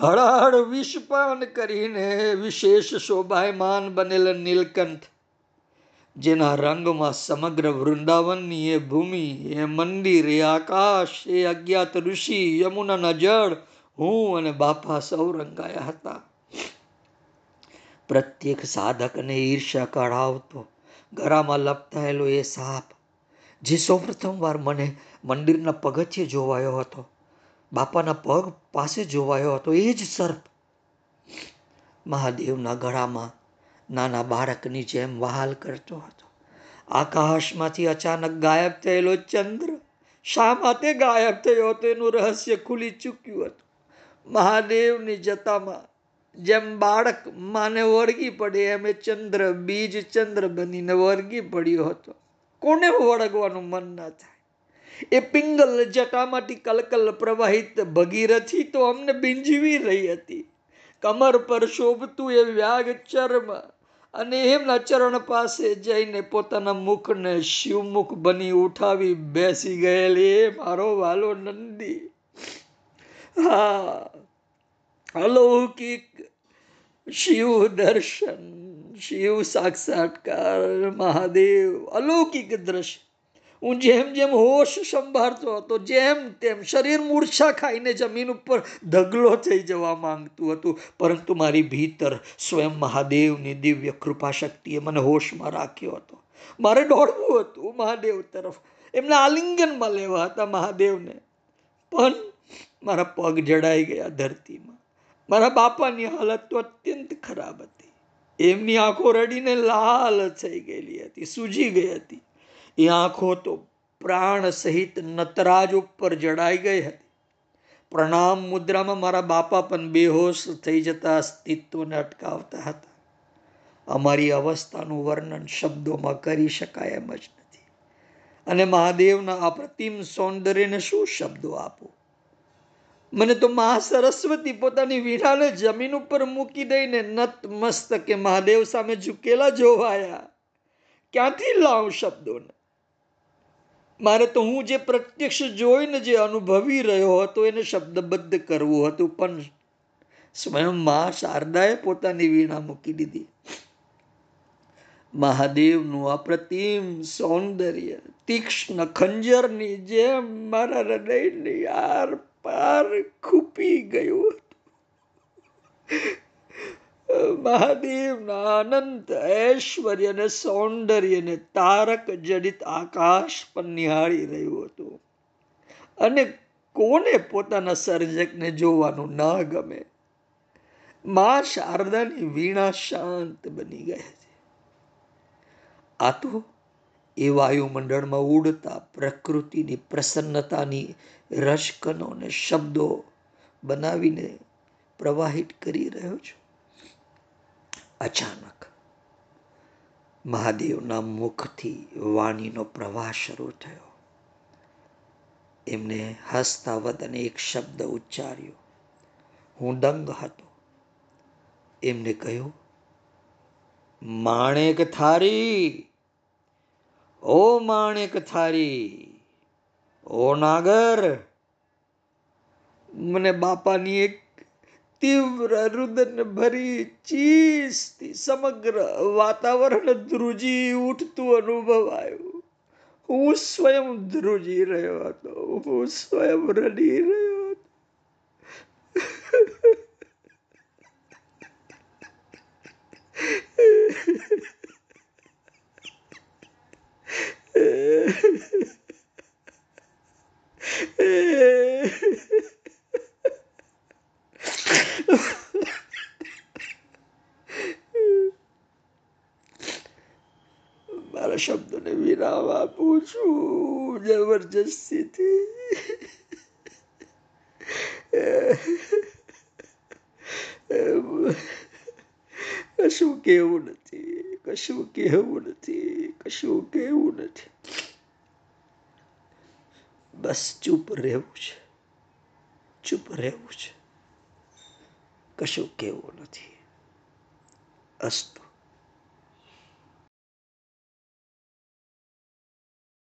હળહળ વિષપાન કરીને વિશેષ શોભાયમાન બનેલ નીલકંઠ. જેના રંગમાં સમગ્ર વૃંદાવનની એ ભૂમિ, એ મંદિર, એ આકાશ, એ અજ્ઞાત ઋષિ, યમુનાના જળ, હું અને બાપા સૌ રંગાયા હતા. પ્રત્યેક સાધકને ઈર્ષા કઢાવતો ગળામાં લપટાયેલો એ સાપ જે સૌ પ્રથમવાર મને મંદિરના પગથિયે જોવાયો હતો. બાપાના પગ પાસે જોવાયો હતો. એ જ સર્પ. મહાદેવના ગળામાં નાના બાળકની જેમ વહાલ કરતો હતો. આકાશમાંથી અચાનક ગાયબ થયેલો ચંદ્ર શા માટે ગાયબ થયો હતો એનું રહસ્ય ખુલી ચૂક્યું હતું. મહાદેવની જતામાં જેમ બાળક માને વળગી પડે, એમ એ ચંદ્ર બીજ ચંદ્ર બનીને વળગી પડ્યો હતો. કોને વળગવાનું મન ના થાય? એ પિંગલ જટામાંથી કલકલ પ્રવાહિત ભગીરથી તો અમને બીંજવી રહી હતી. કમર પર શોભતું એ વ્યાગ ચર્મ અને એમના ચરણ પાસે જઈને પોતાના મુખને શિવમુખ બની ઉઠાવી બેસી ગયેલી. એ મારો વાલો નંદી. હા, અલૌકિક શિવ દર્શન શિવ સાક્ષાત્કાર, મહાદેવ, અલૌકિક દ્રશ્ય. હું જેમ જેમ હોશ સંભાળતો હતો, જેમ તેમ શરીર મૂર્છા ખાઈને જમીન ઉપર ધગલો થઈ જવા માંગતું હતું. પરંતુ મારી ભીતર સ્વયં મહાદેવની દિવ્ય કૃપા શક્તિએ મને હોશમાં રાખ્યો હતો. મારે દોડવું હતું મહાદેવ તરફ. એમને આલિંગનમાં લેવા હતા મહાદેવને. પણ મારા પગ જડાઈ ગયા ધરતીમાં. મારા બાપાની હાલત તો અત્યંત ખરાબ હતી. એમની આંખો રડીને લાલ થઈ ગયેલી હતી, સૂજી ગઈ હતી. એ આંખો તો પ્રાણ સહિત નતરાજ ઉપર જડાઈ ગઈ હતી. પ્રણામ મુદ્રામાં મારા બાપા પણ બેહોશ થઈ જતા અસ્તિત્વને અટકાવતા હતા. અમારી અવસ્થાનું વર્ણન શબ્દોમાં કરી શકાય એમ જ નથી. અને મહાદેવના અપ્રતિમ સૌંદર્યને શું શબ્દો આપું? મને તો મહા સરસ્વતી પોતાની વીણાને જમીન ઉપર મૂકી દઈને નત મસ્તકે મહાદેવ સામે ઝૂકેલા જોવાયા. ક્યાંથી લાવ શબ્દોને? મારે તો હું જે પ્રત્યક્ષ જોઈને જે અનુભવી રહ્યો હતો એને શબ્દબદ્ધ કરવું હતું, પણ સ્વયં મા શારદાએ પોતાની વીણા મૂકી દીધી. મહાદેવનું અપ્રતિમ સૌંદર્ય, તીક્ષ્ણ ખંજરની જેમ મારા હૃદયની યાર પાર ખૂપી ગયું મહાદેવના અનંત ઐશ્વર્ય અને સૌંદર્યને તારક જડિત આકાશ પર નિહાળી રહ્યું હતું. અને કોને પોતાના સર્જકને જોવાનું ન ગમે? મા શારદાની વીણા શાંત બની ગઈ છે. આ તો એ વાયુમંડળમાં ઉડતા પ્રકૃતિની પ્રસન્નતાની રસકણોને શબ્દો બનાવીને પ્રવાહિત કરી રહ્યો છું. અચાનક મહાદેવના મુખથી વાણીનો પ્રવાહ શરૂ થયો. એમને હસતા વદને એક શબ્દ ઉચ્ચાર્યો. હું દંગ હતો. એમને કહ્યું, માણેક થારી ઓ માણેક થારી, ઓ નાગર, મને બાપાની એક તીવ્ર રુદન ભરી ચીસથી સમગ્ર વાતાવરણ ધ્રુજી ઉઠતું અનુભવાયું. હું સ્વયં ધ્રુજી રહ્યો હતો, હું સ્વયં રડી રહ્યો હતો. મારા શબ્દોને વિરામ આપું છું જબરજસ્તીથી કશું કેવું નથી, કશું કેવું નથી, કશું કેવું નથી. બસ ચૂપ રહેવું છે, ચૂપ રહેવું છે. કશું કેવું નથી. અસ્તુ.